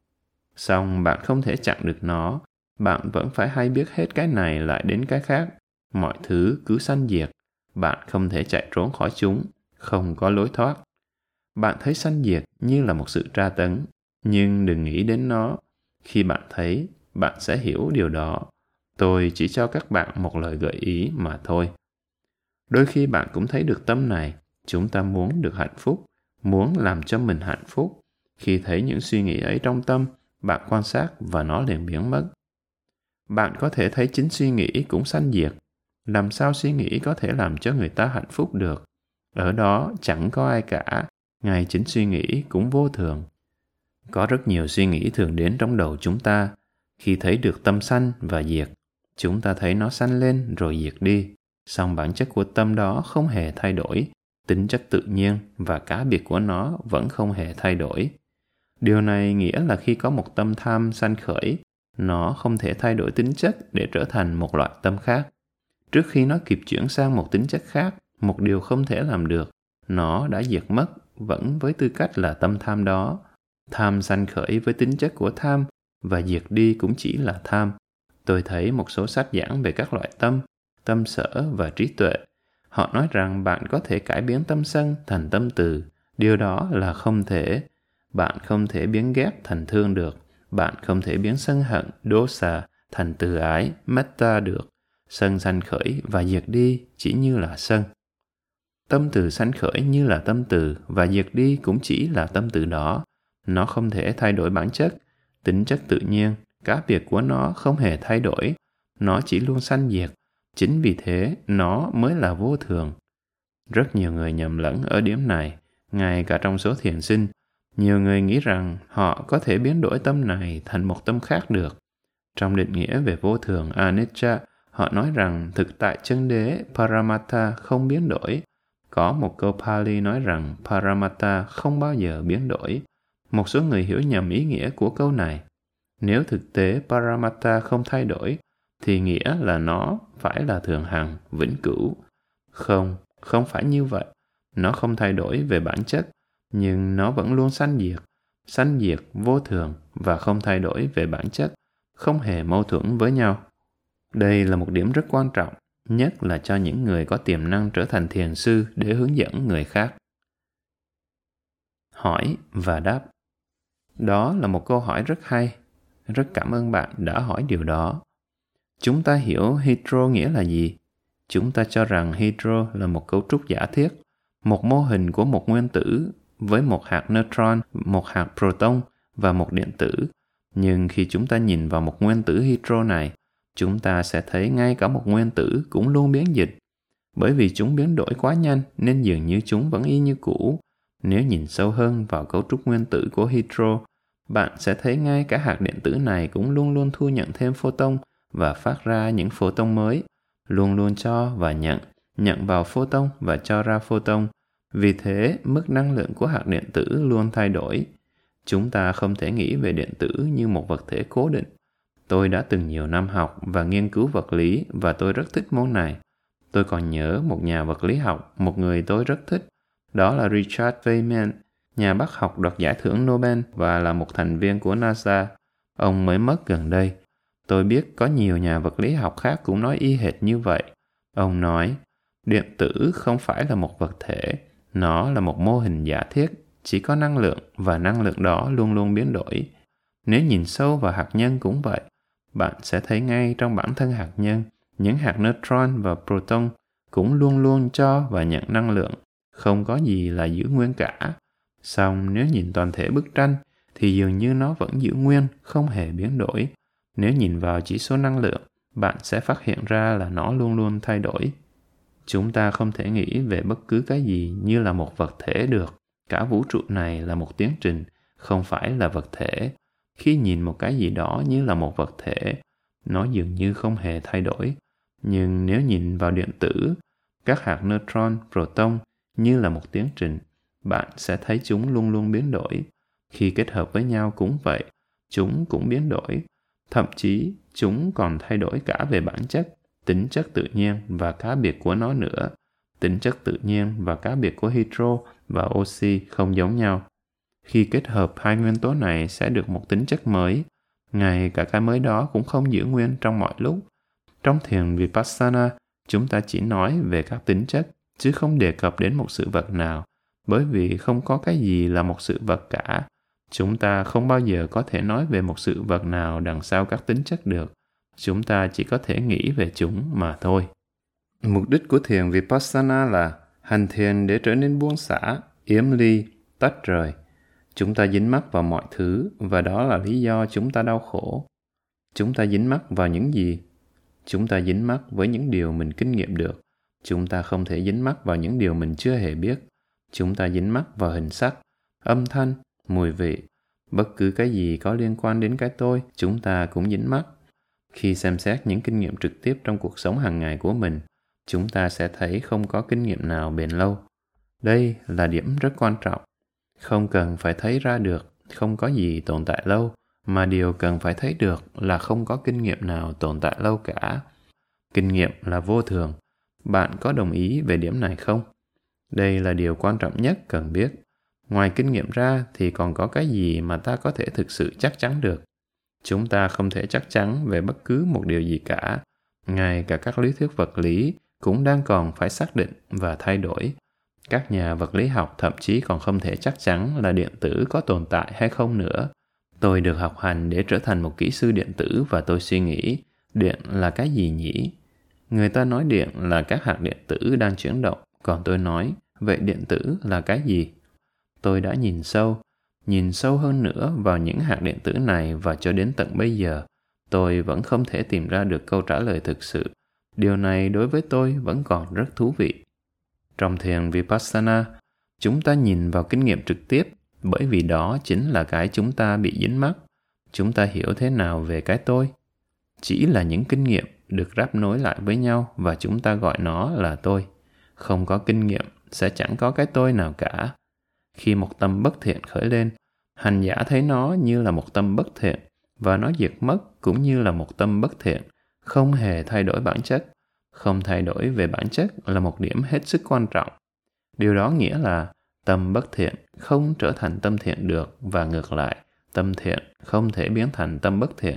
Speaker 1: Xong bạn không thể chặn được nó, bạn vẫn phải hay biết hết cái này lại đến cái khác. Mọi thứ cứ sanh diệt, bạn không thể chạy trốn khỏi chúng, không có lối thoát. Bạn thấy sanh diệt như là một sự tra tấn, nhưng đừng nghĩ đến nó. Khi bạn thấy, bạn sẽ hiểu điều đó. Tôi chỉ cho các bạn một lời gợi ý mà thôi. Đôi khi bạn cũng thấy được tâm này, chúng ta muốn được hạnh phúc, muốn làm cho mình hạnh phúc. Khi thấy những suy nghĩ ấy trong tâm, bạn quan sát và nó liền biến mất. Bạn có thể thấy chính suy nghĩ cũng sanh diệt. Làm sao suy nghĩ có thể làm cho người ta hạnh phúc được? Ở đó chẳng có ai cả, ngay chính suy nghĩ cũng vô thường. Có rất nhiều suy nghĩ thường đến trong đầu chúng ta. Khi thấy được tâm sanh và diệt, chúng ta thấy nó sanh lên rồi diệt đi. Song bản chất của tâm đó không hề thay đổi, tính chất tự nhiên và cá biệt của nó vẫn không hề thay đổi. Điều này nghĩa là khi có một tâm tham sanh khởi, nó không thể thay đổi tính chất để trở thành một loại tâm khác. Trước khi nó kịp chuyển sang một tính chất khác, một điều không thể làm được, nó đã diệt mất vẫn với tư cách là tâm tham đó. Tham sanh khởi với tính chất của tham và diệt đi cũng chỉ là tham. Tôi thấy một số sách giảng về các loại tâm, tâm sở và trí tuệ. Họ nói rằng bạn có thể cải biến tâm sân thành tâm từ. Điều đó là không thể. Bạn không thể biến ghét thành thương được. Bạn không thể biến sân hận, đố xà thành từ ái, metta được. Sân sanh khởi và diệt đi chỉ như là sân. Tâm từ sanh khởi như là tâm từ và diệt đi cũng chỉ là tâm từ đó. Nó không thể thay đổi bản chất, tính chất tự nhiên, cá biệt của nó không hề thay đổi. Nó chỉ luôn sanh diệt. Chính vì thế, nó mới là vô thường. Rất nhiều người nhầm lẫn ở điểm này, ngay cả trong số thiền sinh. Nhiều người nghĩ rằng họ có thể biến đổi tâm này thành một tâm khác được. Trong định nghĩa về vô thường Anicca, họ nói rằng thực tại chân đế Paramatta không biến đổi, có một câu Pali nói rằng Paramatta không bao giờ biến đổi. Một số người hiểu nhầm ý nghĩa của câu này. Nếu thực tế Paramatta không thay đổi, thì nghĩa là nó phải là thường hằng, vĩnh cửu. Không, không phải như vậy. Nó không thay đổi về bản chất, nhưng nó vẫn luôn sanh diệt. Sanh diệt, vô thường và không thay đổi về bản chất, không hề mâu thuẫn với nhau. Đây là một điểm rất quan trọng nhất là cho những người có tiềm năng trở thành thiền sư để hướng dẫn người khác hỏi và đáp đó là một câu hỏi rất hay rất cảm ơn bạn đã hỏi điều đó chúng ta hiểu hydro nghĩa là gì chúng ta cho rằng hydro là một cấu trúc giả thiết một mô hình của một nguyên tử với một hạt neutron một hạt proton và một điện tử nhưng khi chúng ta nhìn vào một nguyên tử hydro này chúng ta sẽ thấy ngay cả một nguyên tử cũng luôn biến dịch. Bởi vì chúng biến đổi quá nhanh nên dường như chúng vẫn y như cũ. Nếu nhìn sâu hơn vào cấu trúc nguyên tử của hydro, bạn sẽ thấy ngay cả hạt điện tử này cũng luôn luôn thu nhận thêm photon và phát ra những photon mới, luôn luôn cho và nhận, nhận vào photon và cho ra photon. Vì thế, mức năng lượng của hạt điện tử luôn thay đổi. Chúng ta không thể nghĩ về điện tử như một vật thể cố định. Tôi đã từng nhiều năm học và nghiên cứu vật lý và tôi rất thích môn này. Tôi còn nhớ một nhà vật lý học, một người tôi rất thích. Đó là Richard Feynman, nhà bác học đoạt giải thưởng Nobel và là một thành viên của NASA. Ông mới mất gần đây. Tôi biết có nhiều nhà vật lý học khác cũng nói y hệt như vậy. Ông nói, điện tử không phải là một vật thể, nó là một mô hình giả thiết, chỉ có năng lượng và năng lượng đó luôn luôn biến đổi. Nếu nhìn sâu vào hạt nhân cũng vậy, bạn sẽ thấy ngay trong bản thân hạt nhân, những hạt neutron và proton cũng luôn luôn cho và nhận năng lượng, không có gì là giữ nguyên cả. Song nếu nhìn toàn thể bức tranh thì dường như nó vẫn giữ nguyên, không hề biến đổi. Nếu nhìn vào chỉ số năng lượng, bạn sẽ phát hiện ra là nó luôn luôn thay đổi. Chúng ta không thể nghĩ về bất cứ cái gì như là một vật thể được. Cả vũ trụ này là một tiến trình, không phải là vật thể. Khi nhìn một cái gì đó như là một vật thể, nó dường như không hề thay đổi. Nhưng nếu nhìn vào điện tử, các hạt neutron, proton như là một tiến trình, bạn sẽ thấy chúng luôn luôn biến đổi. Khi kết hợp với nhau cũng vậy, chúng cũng biến đổi. Thậm chí, chúng còn thay đổi cả về bản chất, tính chất tự nhiên và cá biệt của nó nữa. Tính chất tự nhiên và cá biệt của hydro và oxy không giống nhau. Khi kết hợp hai nguyên tố này sẽ được một tính chất mới. Ngay cả cái mới đó cũng không giữ nguyên trong mọi lúc. Trong thiền Vipassana, chúng ta chỉ nói về các tính chất, chứ không đề cập đến một sự vật nào, bởi vì không có cái gì là một sự vật cả. Chúng ta không bao giờ có thể nói về một sự vật nào đằng sau các tính chất được. Chúng ta chỉ có thể nghĩ về chúng mà thôi. Mục đích của thiền Vipassana là hành thiền để trở nên buông xả, yếm ly, tách rời. Chúng ta dính mắc vào mọi thứ và đó là lý do chúng ta đau khổ. Chúng ta dính mắc vào những gì? Chúng ta dính mắc với những điều mình kinh nghiệm được. Chúng ta không thể dính mắc vào những điều mình chưa hề biết. Chúng ta dính mắc vào hình sắc, âm thanh, mùi vị. Bất cứ cái gì có liên quan đến cái tôi, chúng ta cũng dính mắc. Khi xem xét những kinh nghiệm trực tiếp trong cuộc sống hàng ngày của mình, chúng ta sẽ thấy không có kinh nghiệm nào bền lâu. Đây là điểm rất quan trọng. Không cần phải thấy ra được không có gì tồn tại lâu, mà điều cần phải thấy được là không có kinh nghiệm nào tồn tại lâu cả. Kinh nghiệm là vô thường. Bạn có đồng ý về điểm này không? Đây là điều quan trọng nhất cần biết. Ngoài kinh nghiệm ra thì còn có cái gì mà ta có thể thực sự chắc chắn được? Chúng ta không thể chắc chắn về bất cứ một điều gì cả. Ngay cả các lý thuyết vật lý cũng đang còn phải xác định và thay đổi. Các nhà vật lý học thậm chí còn không thể chắc chắn là điện tử có tồn tại hay không nữa. Tôi được học hành để trở thành một kỹ sư điện tử và tôi suy nghĩ, điện là cái gì nhỉ? Người ta nói điện là các hạt điện tử đang chuyển động, còn tôi nói, vậy điện tử là cái gì? Tôi đã nhìn sâu, nhìn sâu hơn nữa vào những hạt điện tử này và cho đến tận bây giờ, tôi vẫn không thể tìm ra được câu trả lời thực sự. Điều này đối với tôi vẫn còn rất thú vị. Trong thiền Vipassana, chúng ta nhìn vào kinh nghiệm trực tiếp bởi vì đó chính là cái chúng ta bị dính mắc. Chúng ta hiểu thế nào về cái tôi? Chỉ là những kinh nghiệm được ráp nối lại với nhau và chúng ta gọi nó là tôi. Không có kinh nghiệm sẽ chẳng có cái tôi nào cả. Khi một tâm bất thiện khởi lên, hành giả thấy nó như là một tâm bất thiện và nó diệt mất cũng như là một tâm bất thiện, không hề thay đổi bản chất. Không thay đổi về bản chất là một điểm hết sức quan trọng. Điều đó nghĩa là tâm bất thiện không trở thành tâm thiện được và ngược lại tâm thiện không thể biến thành tâm bất thiện.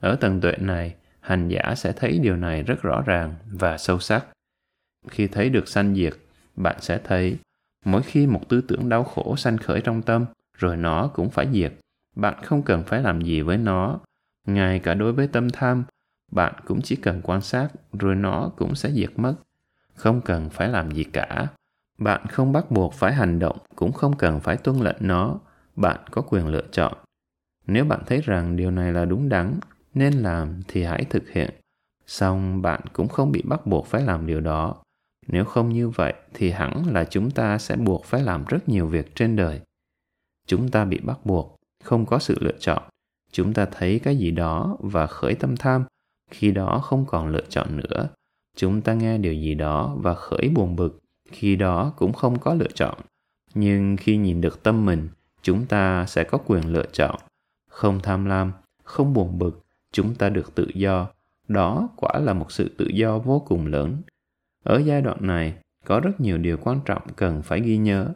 Speaker 1: Ở tầng tuệ này hành giả sẽ thấy điều này rất rõ ràng và sâu sắc. Khi thấy được sanh diệt bạn sẽ thấy mỗi khi một tư tưởng đau khổ sanh khởi trong tâm, rồi nó cũng phải diệt. Bạn không cần phải làm gì với nó. Ngay cả đối với tâm tham, bạn cũng chỉ cần quan sát, rồi nó cũng sẽ diệt mất. Không cần phải làm gì cả. Bạn không bắt buộc phải hành động, cũng không cần phải tuân lệnh nó. Bạn có quyền lựa chọn. Nếu bạn thấy rằng điều này là đúng đắn, nên làm thì hãy thực hiện. Song bạn cũng không bị bắt buộc phải làm điều đó. Nếu không như vậy thì hẳn là chúng ta sẽ buộc phải làm rất nhiều việc trên đời. Chúng ta bị bắt buộc, không có sự lựa chọn. Chúng ta thấy cái gì đó và khởi tâm tham, khi đó không còn lựa chọn nữa. Chúng ta nghe điều gì đó và khởi buồn bực, khi đó cũng không có lựa chọn. Nhưng khi nhìn được tâm mình, chúng ta sẽ có quyền lựa chọn. Không tham lam, không buồn bực, chúng ta được tự do. Đó quả là một sự tự do vô cùng lớn. Ở giai đoạn này, có rất nhiều điều quan trọng cần phải ghi nhớ.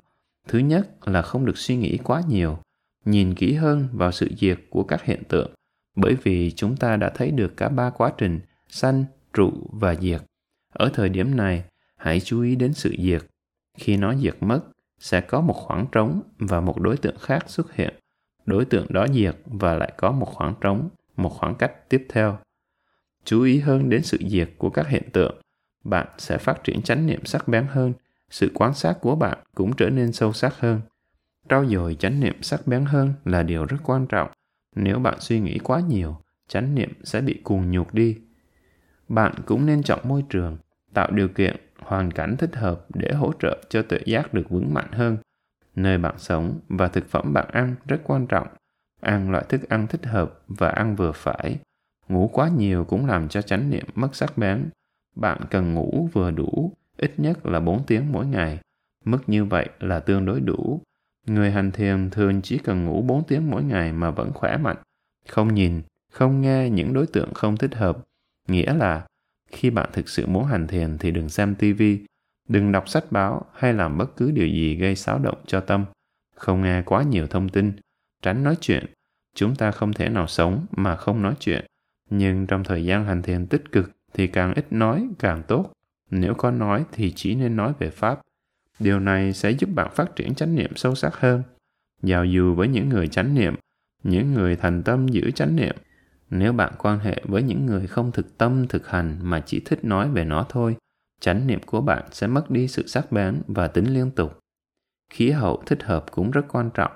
Speaker 1: Thứ nhất là không được suy nghĩ quá nhiều, nhìn kỹ hơn vào sự diệt của các hiện tượng, bởi vì chúng ta đã thấy được cả ba quá trình sanh, trụ và diệt. Ở thời điểm này, hãy chú ý đến sự diệt. Khi nó diệt mất, sẽ có một khoảng trống và một đối tượng khác xuất hiện. Đối tượng đó diệt và lại có một khoảng trống, một khoảng cách tiếp theo. Chú ý hơn đến sự diệt của các hiện tượng, bạn sẽ phát triển chánh niệm sắc bén hơn, sự quan sát của bạn cũng trở nên sâu sắc hơn. Trau dồi chánh niệm sắc bén hơn là điều rất quan trọng. Nếu bạn suy nghĩ quá nhiều, chánh niệm sẽ bị cuồng nhục đi. Bạn cũng nên chọn môi trường, tạo điều kiện, hoàn cảnh thích hợp để hỗ trợ cho tự giác được vững mạnh hơn. Nơi bạn sống và thực phẩm bạn ăn rất quan trọng. Ăn loại thức ăn thích hợp và ăn vừa phải. Ngủ quá nhiều cũng làm cho chánh niệm mất sắc bén. Bạn cần ngủ vừa đủ, ít nhất là 4 tiếng mỗi ngày. Mức như vậy là tương đối đủ. Người hành thiền thường chỉ cần ngủ 4 tiếng mỗi ngày mà vẫn khỏe mạnh. Không nhìn, không nghe những đối tượng không thích hợp. Nghĩa là khi bạn thực sự muốn hành thiền thì đừng xem TV, đừng đọc sách báo hay làm bất cứ điều gì gây xáo động cho tâm. Không nghe quá nhiều thông tin, tránh nói chuyện. Chúng ta không thể nào sống mà không nói chuyện. Nhưng trong thời gian hành thiền tích cực thì càng ít nói càng tốt. Nếu có nói thì chỉ nên nói về Pháp. Điều này sẽ giúp bạn phát triển chánh niệm sâu sắc hơn. Giao dù với những người chánh niệm, những người thành tâm giữ chánh niệm, nếu bạn quan hệ với những người không thực tâm thực hành mà chỉ thích nói về nó thôi, chánh niệm của bạn sẽ mất đi sự sắc bén và tính liên tục. Khí hậu thích hợp cũng rất quan trọng.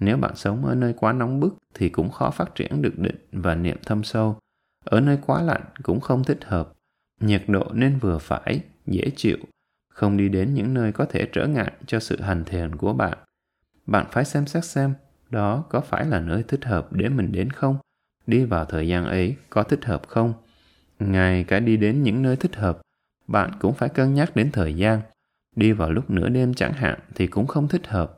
Speaker 1: Nếu bạn sống ở nơi quá nóng bức thì cũng khó phát triển được định và niệm thâm sâu. Ở nơi quá lạnh cũng không thích hợp. Nhiệt độ nên vừa phải, dễ chịu, không đi đến những nơi có thể trở ngại cho sự hành thiền của bạn. Bạn phải xem xét xem đó có phải là nơi thích hợp để mình đến không? Đi vào thời gian ấy có thích hợp không? Ngay cả đi đến những nơi thích hợp, bạn cũng phải cân nhắc đến thời gian. Đi vào lúc nửa đêm chẳng hạn thì cũng không thích hợp.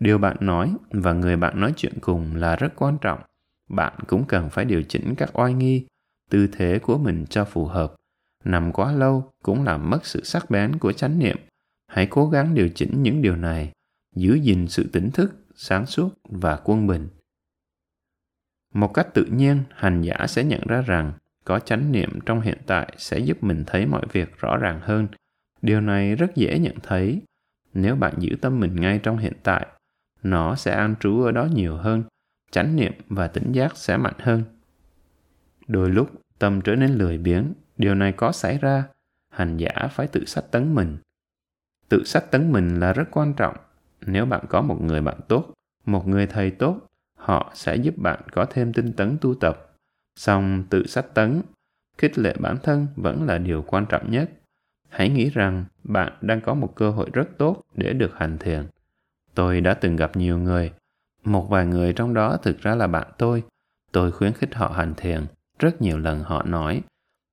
Speaker 1: Điều bạn nói và người bạn nói chuyện cùng là rất quan trọng. Bạn cũng cần phải điều chỉnh các oai nghi, tư thế của mình cho phù hợp. Nằm quá lâu cũng làm mất sự sắc bén của chánh niệm. Hãy cố gắng điều chỉnh những điều này, giữ gìn sự tỉnh thức, sáng suốt và quân bình. Một cách tự nhiên, hành giả sẽ nhận ra rằng có chánh niệm trong hiện tại sẽ giúp mình thấy mọi việc rõ ràng hơn. Điều này rất dễ nhận thấy. Nếu bạn giữ tâm mình ngay trong hiện tại, nó sẽ an trú ở đó nhiều hơn, chánh niệm và tỉnh giác sẽ mạnh hơn. Đôi lúc, tâm trở nên lười biếng, điều này có xảy ra, hành giả phải tự sách tấn mình. Tự sách tấn mình là rất quan trọng. Nếu bạn có một người bạn tốt, một người thầy tốt họ sẽ giúp bạn có thêm tinh tấn tu tập. Song tự sách tấn, khích lệ bản thân vẫn là điều quan trọng nhất. Hãy nghĩ rằng bạn đang có một cơ hội rất tốt để được hành thiền. Tôi đã từng gặp nhiều người, một vài người trong đó thực ra là bạn tôi. Tôi khuyến khích họ hành thiền. Rất nhiều lần họ nói,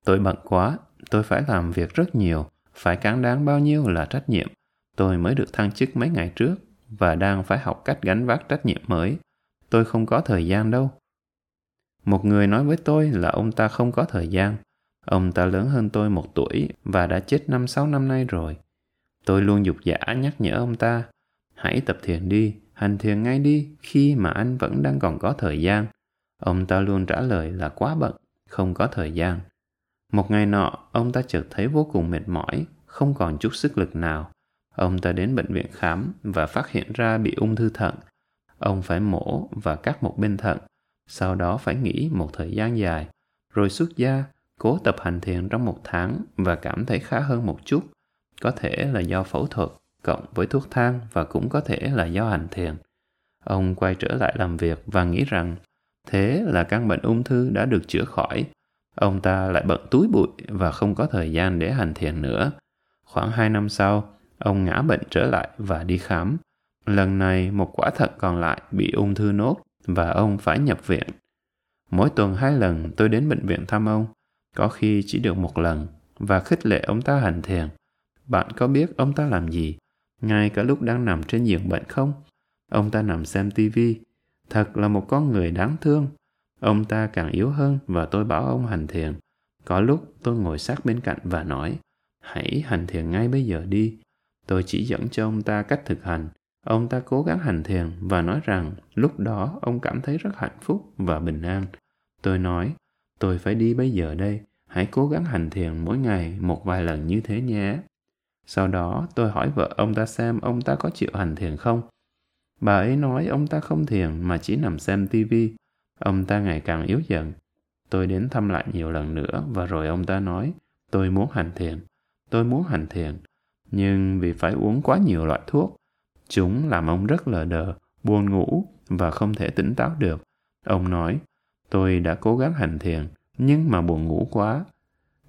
Speaker 1: tôi bận quá, tôi phải làm việc rất nhiều, phải cán đáng bao nhiêu là trách nhiệm. Tôi mới được thăng chức mấy ngày trước và đang phải học cách gánh vác trách nhiệm mới tôi không có thời gian đâu. Một người nói với tôi là ông ta không có thời gian. Ông ta lớn hơn tôi một tuổi và đã chết năm sáu năm nay rồi. Tôi luôn dục giả nhắc nhở ông ta, hãy tập thiền đi, hành thiền ngay đi khi mà anh vẫn đang còn có thời gian. Ông ta luôn trả lời là quá bận, không có thời gian. Một ngày nọ, ông ta chợt thấy vô cùng mệt mỏi, không còn chút sức lực nào. Ông ta đến bệnh viện khám và phát hiện ra bị ung thư thận Ông phải mổ và cắt một bên thận, sau đó phải nghỉ một thời gian dài, rồi xuất gia, cố tập hành thiền trong một tháng và cảm thấy khá hơn một chút. Có thể là do phẫu thuật, cộng với thuốc thang và cũng có thể là do hành thiền. Ông quay trở lại làm việc và nghĩ rằng thế là căn bệnh ung thư đã được chữa khỏi. Ông ta lại bận túi bụi và không có thời gian để hành thiền nữa. Khoảng hai năm sau, ông ngã bệnh trở lại và đi khám. Lần này một quả thận còn lại bị ung thư nốt và ông phải nhập viện. Mỗi tuần hai lần tôi đến bệnh viện thăm ông, có khi chỉ được một lần, và khích lệ ông ta hành thiền. Bạn có biết ông ta làm gì? Ngay cả lúc đang nằm trên giường bệnh không? Ông ta nằm xem tivi. Thật là một con người đáng thương. Ông ta càng yếu hơn và tôi bảo ông hành thiền. Có lúc tôi ngồi sát bên cạnh và nói, hãy hành thiền ngay bây giờ đi. Tôi chỉ dẫn cho ông ta cách thực hành. Ông ta cố gắng hành thiền và nói rằng lúc đó ông cảm thấy rất hạnh phúc và bình an. Tôi nói, tôi phải đi bây giờ đây. Hãy cố gắng hành thiền mỗi ngày một vài lần như thế nhé. Sau đó tôi hỏi vợ ông ta xem ông ta có chịu hành thiền không. Bà ấy nói ông ta không thiền mà chỉ nằm xem tivi. Ông ta ngày càng yếu dần. Tôi đến thăm lại nhiều lần nữa và rồi ông ta nói tôi muốn hành thiền. Tôi muốn hành thiền. Nhưng vì phải uống quá nhiều loại thuốc, chúng làm ông rất lờ đờ, buồn ngủ và không thể tỉnh táo được. Ông nói, tôi đã cố gắng hành thiền, nhưng mà buồn ngủ quá.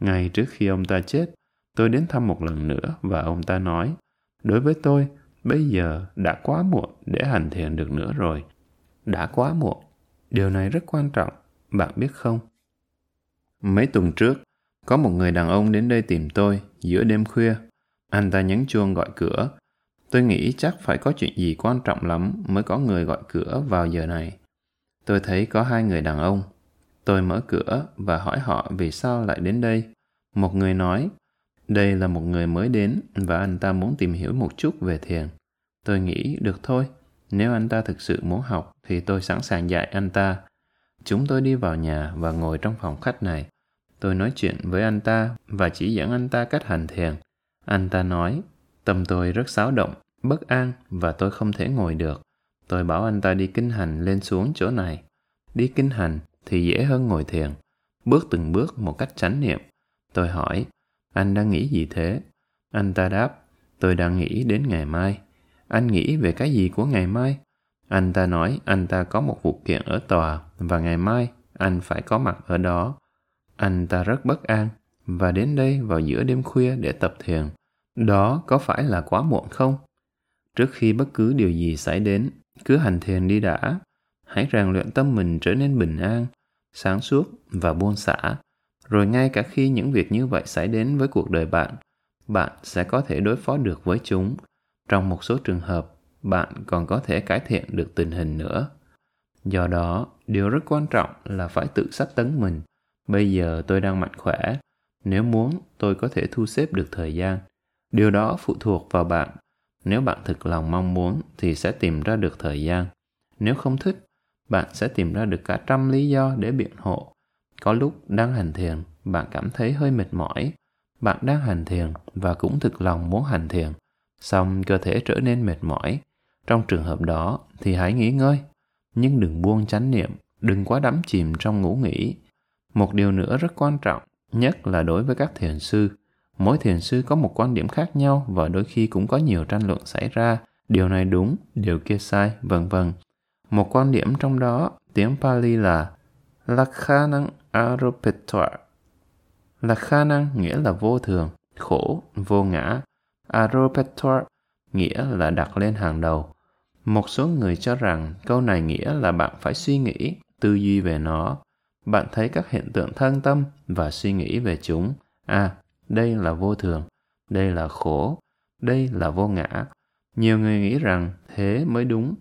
Speaker 1: Ngay trước khi ông ta chết, tôi đến thăm một lần nữa và ông ta nói, đối với tôi, bây giờ đã quá muộn để hành thiền được nữa rồi. Đã quá muộn. Điều này rất quan trọng, bạn biết không? Mấy tuần trước, có một người đàn ông đến đây tìm tôi giữa đêm khuya. Anh ta nhấn chuông gọi cửa. Tôi nghĩ chắc phải có chuyện gì quan trọng lắm mới có người gọi cửa vào giờ này. Tôi thấy có hai người đàn ông. Tôi mở cửa và hỏi họ vì sao lại đến đây. Một người nói, đây là một người mới đến và anh ta muốn tìm hiểu một chút về thiền. Tôi nghĩ được thôi, nếu anh ta thực sự muốn học thì tôi sẵn sàng dạy anh ta. Chúng tôi đi vào nhà và ngồi trong phòng khách này. Tôi nói chuyện với anh ta và chỉ dẫn anh ta cách hành thiền. Anh ta nói, tâm tôi rất xáo động, bất an và tôi không thể ngồi được. Tôi bảo anh ta đi kinh hành lên xuống chỗ này. Đi kinh hành thì dễ hơn ngồi thiền. Bước từng bước một cách chánh niệm. Tôi hỏi, anh đang nghĩ gì thế? Anh ta đáp, tôi đang nghĩ đến ngày mai. Anh nghĩ về cái gì của ngày mai? Anh ta nói anh ta có một vụ kiện ở tòa và ngày mai anh phải có mặt ở đó. Anh ta rất bất an và đến đây vào giữa đêm khuya để tập thiền. Đó có phải là quá muộn không? Trước khi bất cứ điều gì xảy đến, cứ hành thiền đi đã. Hãy rèn luyện tâm mình trở nên bình an, sáng suốt và buông xả. Rồi ngay cả khi những việc như vậy xảy đến với cuộc đời bạn, bạn sẽ có thể đối phó được với chúng. Trong một số trường hợp, bạn còn có thể cải thiện được tình hình nữa. Do đó, điều rất quan trọng là phải tự sách tấn mình. Bây giờ tôi đang mạnh khỏe. Nếu muốn, tôi có thể thu xếp được thời gian. Điều đó phụ thuộc vào bạn. Nếu bạn thực lòng mong muốn thì sẽ tìm ra được thời gian. Nếu không thích, bạn sẽ tìm ra được cả trăm lý do để biện hộ. Có lúc đang hành thiền, bạn cảm thấy hơi mệt mỏi. Bạn đang hành thiền và cũng thực lòng muốn hành thiền, xong cơ thể trở nên mệt mỏi. Trong trường hợp đó thì hãy nghỉ ngơi, nhưng đừng buông chánh niệm, đừng quá đắm chìm trong ngủ nghỉ. Một điều nữa rất quan trọng, nhất là đối với các thiền sư. Mỗi thiền sư có một quan điểm khác nhau và đôi khi cũng có nhiều tranh luận xảy ra. Điều này đúng, điều kia sai, vân vân. Một quan điểm trong đó, tiếng Pali là Lakhanang arupetor là khả năng nghĩa là vô thường, khổ, vô ngã. Arupetva nghĩa là đặt lên hàng đầu. Một số người cho rằng câu này nghĩa là bạn phải suy nghĩ, tư duy về nó. Bạn thấy các hiện tượng thân tâm và suy nghĩ về chúng. À, đây là vô thường, đây là khổ, đây là vô ngã. Nhiều người nghĩ rằng thế mới đúng.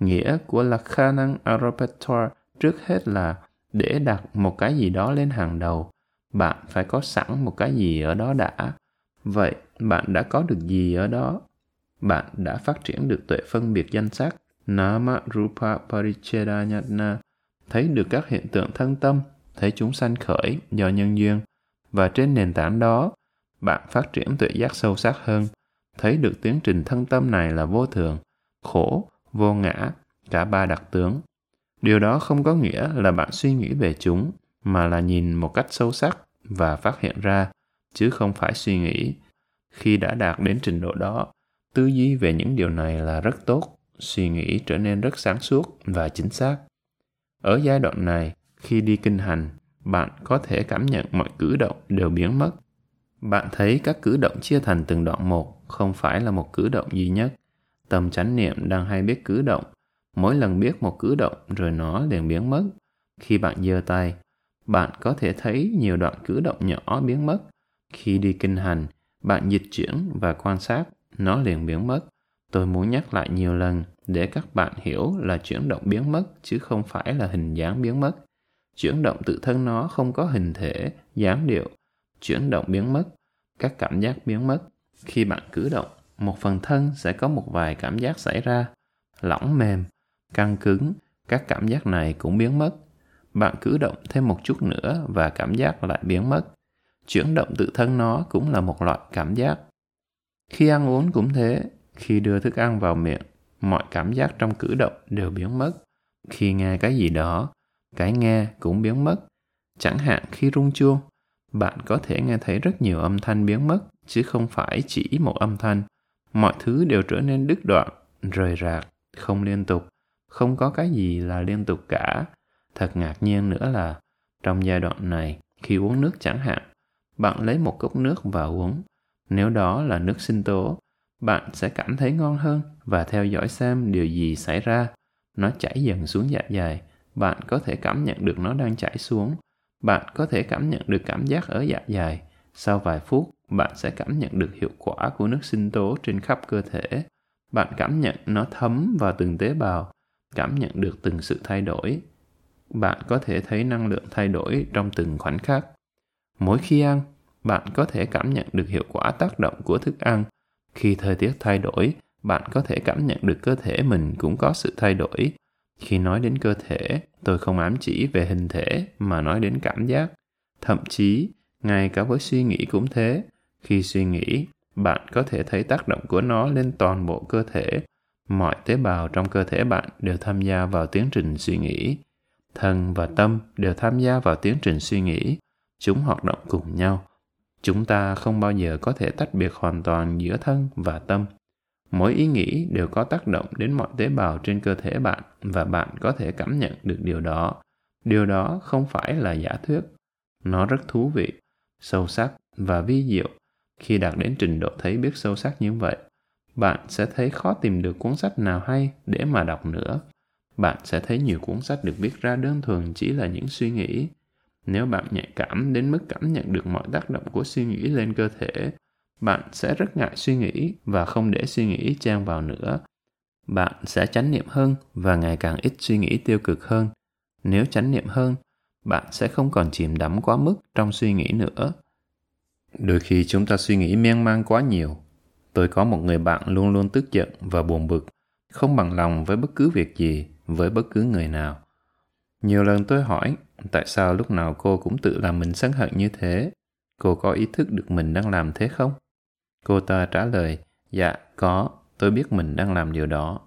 Speaker 1: Nghĩa của là khả năng Aropetor trước hết là để đặt một cái gì đó lên hàng đầu. Bạn phải có sẵn một cái gì ở đó đã. Vậy, bạn đã có được gì ở đó? Bạn đã phát triển được tuệ phân biệt danh sắc Nama Rupa Parichedanyatna thấy được các hiện tượng thân tâm, thấy chúng sanh khởi do nhân duyên. Và trên nền tảng đó, bạn phát triển tuệ giác sâu sắc hơn, thấy được tiến trình thân tâm này là vô thường, khổ, vô ngã, cả ba đặc tướng. Điều đó không có nghĩa là bạn suy nghĩ về chúng, mà là nhìn một cách sâu sắc và phát hiện ra, chứ không phải suy nghĩ. Khi đã đạt đến trình độ đó, tư duy về những điều này là rất tốt, suy nghĩ trở nên rất sáng suốt và chính xác. Ở giai đoạn này, khi đi kinh hành, bạn có thể cảm nhận mọi cử động đều biến mất. Bạn thấy các cử động chia thành từng đoạn một, không phải là một cử động duy nhất. Tâm chánh niệm đang hay biết cử động. Mỗi lần biết một cử động rồi nó liền biến mất. Khi bạn giơ tay, bạn có thể thấy nhiều đoạn cử động nhỏ biến mất. Khi đi kinh hành, bạn dịch chuyển và quan sát, nó liền biến mất. Tôi muốn nhắc lại nhiều lần để các bạn hiểu là chuyển động biến mất chứ không phải là hình dáng biến mất. Chuyển động tự thân nó không có hình thể, dáng điệu. Chuyển động biến mất, các cảm giác biến mất. Khi bạn cử động, một phần thân sẽ có một vài cảm giác xảy ra. Lỏng mềm, căng cứng, các cảm giác này cũng biến mất. Bạn cử động thêm một chút nữa và cảm giác lại biến mất. Chuyển động tự thân nó cũng là một loại cảm giác. Khi ăn uống cũng thế, khi đưa thức ăn vào miệng, mọi cảm giác trong cử động đều biến mất. Khi nghe cái gì đó, cái nghe cũng biến mất. Chẳng hạn khi rung chuông, bạn có thể nghe thấy rất nhiều âm thanh biến mất, chứ không phải chỉ một âm thanh. Mọi thứ đều trở nên đứt đoạn, rời rạc, không liên tục. Không có cái gì là liên tục cả. Thật ngạc nhiên nữa là, trong giai đoạn này, khi uống nước chẳng hạn, bạn lấy một cốc nước và uống. Nếu đó là nước sinh tố, bạn sẽ cảm thấy ngon hơn và theo dõi xem điều gì xảy ra. Nó chảy dần xuống dạ dày, bạn có thể cảm nhận được nó đang chảy xuống. Bạn có thể cảm nhận được cảm giác ở dạ dày. Sau vài phút, bạn sẽ cảm nhận được hiệu quả của nước sinh tố trên khắp cơ thể. Bạn cảm nhận nó thấm vào từng tế bào, cảm nhận được từng sự thay đổi. Bạn có thể thấy năng lượng thay đổi trong từng khoảnh khắc. Mỗi khi ăn, bạn có thể cảm nhận được hiệu quả tác động của thức ăn. Khi thời tiết thay đổi, bạn có thể cảm nhận được cơ thể mình cũng có sự thay đổi. Khi nói đến cơ thể, tôi không ám chỉ về hình thể mà nói đến cảm giác. Thậm chí, ngay cả với suy nghĩ cũng thế. Khi suy nghĩ, bạn có thể thấy tác động của nó lên toàn bộ cơ thể. Mọi tế bào trong cơ thể bạn đều tham gia vào tiến trình suy nghĩ. Thân và tâm đều tham gia vào tiến trình suy nghĩ. Chúng hoạt động cùng nhau. Chúng ta không bao giờ có thể tách biệt hoàn toàn giữa thân và tâm. Mỗi ý nghĩ đều có tác động đến mọi tế bào trên cơ thể bạn và bạn có thể cảm nhận được điều đó. Điều đó không phải là giả thuyết. Nó rất thú vị, sâu sắc và vi diệu. Khi đạt đến trình độ thấy biết sâu sắc như vậy, bạn sẽ thấy khó tìm được cuốn sách nào hay để mà đọc nữa. Bạn sẽ thấy nhiều cuốn sách được viết ra đơn thuần chỉ là những suy nghĩ. Nếu bạn nhạy cảm đến mức cảm nhận được mọi tác động của suy nghĩ lên cơ thể, bạn sẽ rất ngại suy nghĩ và không để suy nghĩ trang vào nữa. Bạn sẽ chánh niệm hơn và ngày càng ít suy nghĩ tiêu cực hơn. Nếu chánh niệm hơn, bạn sẽ không còn chìm đắm quá mức trong suy nghĩ nữa. Đôi khi chúng ta suy nghĩ miên man quá nhiều. Tôi có một người bạn luôn luôn tức giận và buồn bực, không bằng lòng với bất cứ việc gì, với bất cứ người nào. Nhiều lần tôi hỏi tại sao lúc nào cô cũng tự làm mình sân hận như thế. Cô có ý thức được mình đang làm thế không? Cô ta trả lời, dạ, có, tôi biết mình đang làm điều đó.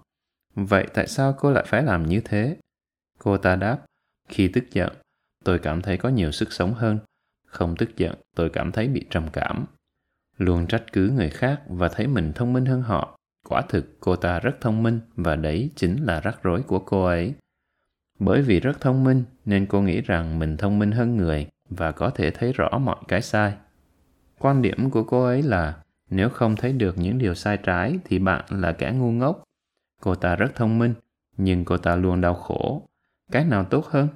Speaker 1: Vậy tại sao cô lại phải làm như thế? Cô ta đáp, khi tức giận, tôi cảm thấy có nhiều sức sống hơn. Không tức giận, tôi cảm thấy bị trầm cảm. Luôn trách cứ người khác và thấy mình thông minh hơn họ. Quả thực cô ta rất thông minh và đấy chính là rắc rối của cô ấy. Bởi vì rất thông minh nên cô nghĩ rằng mình thông minh hơn người và có thể thấy rõ mọi cái sai. Quan điểm của cô ấy là nếu không thấy được những điều sai trái thì bạn là kẻ ngu ngốc. Cô ta rất thông minh, nhưng cô ta luôn đau khổ. Cái nào tốt hơn?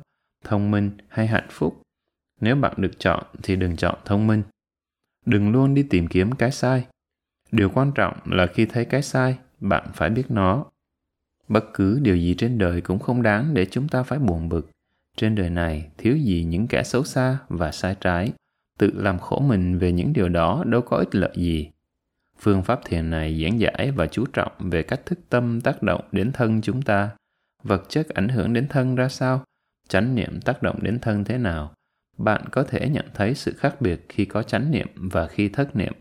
Speaker 1: Thông minh hay hạnh phúc? Nếu bạn được chọn thì đừng chọn thông minh. Đừng luôn đi tìm kiếm cái sai. Điều quan trọng là khi thấy cái sai, bạn phải biết nó. Bất cứ điều gì trên đời cũng không đáng để chúng ta phải buồn bực. Trên đời này thiếu gì những kẻ xấu xa và sai trái. Tự làm khổ mình về những điều đó đâu có ích lợi gì. Phương pháp thiền này giảng giải và chú trọng về cách thức tâm tác động đến thân chúng ta, vật chất ảnh hưởng đến thân ra sao, chánh niệm tác động đến thân thế nào. Bạn có thể nhận thấy sự khác biệt khi có chánh niệm và khi thất niệm.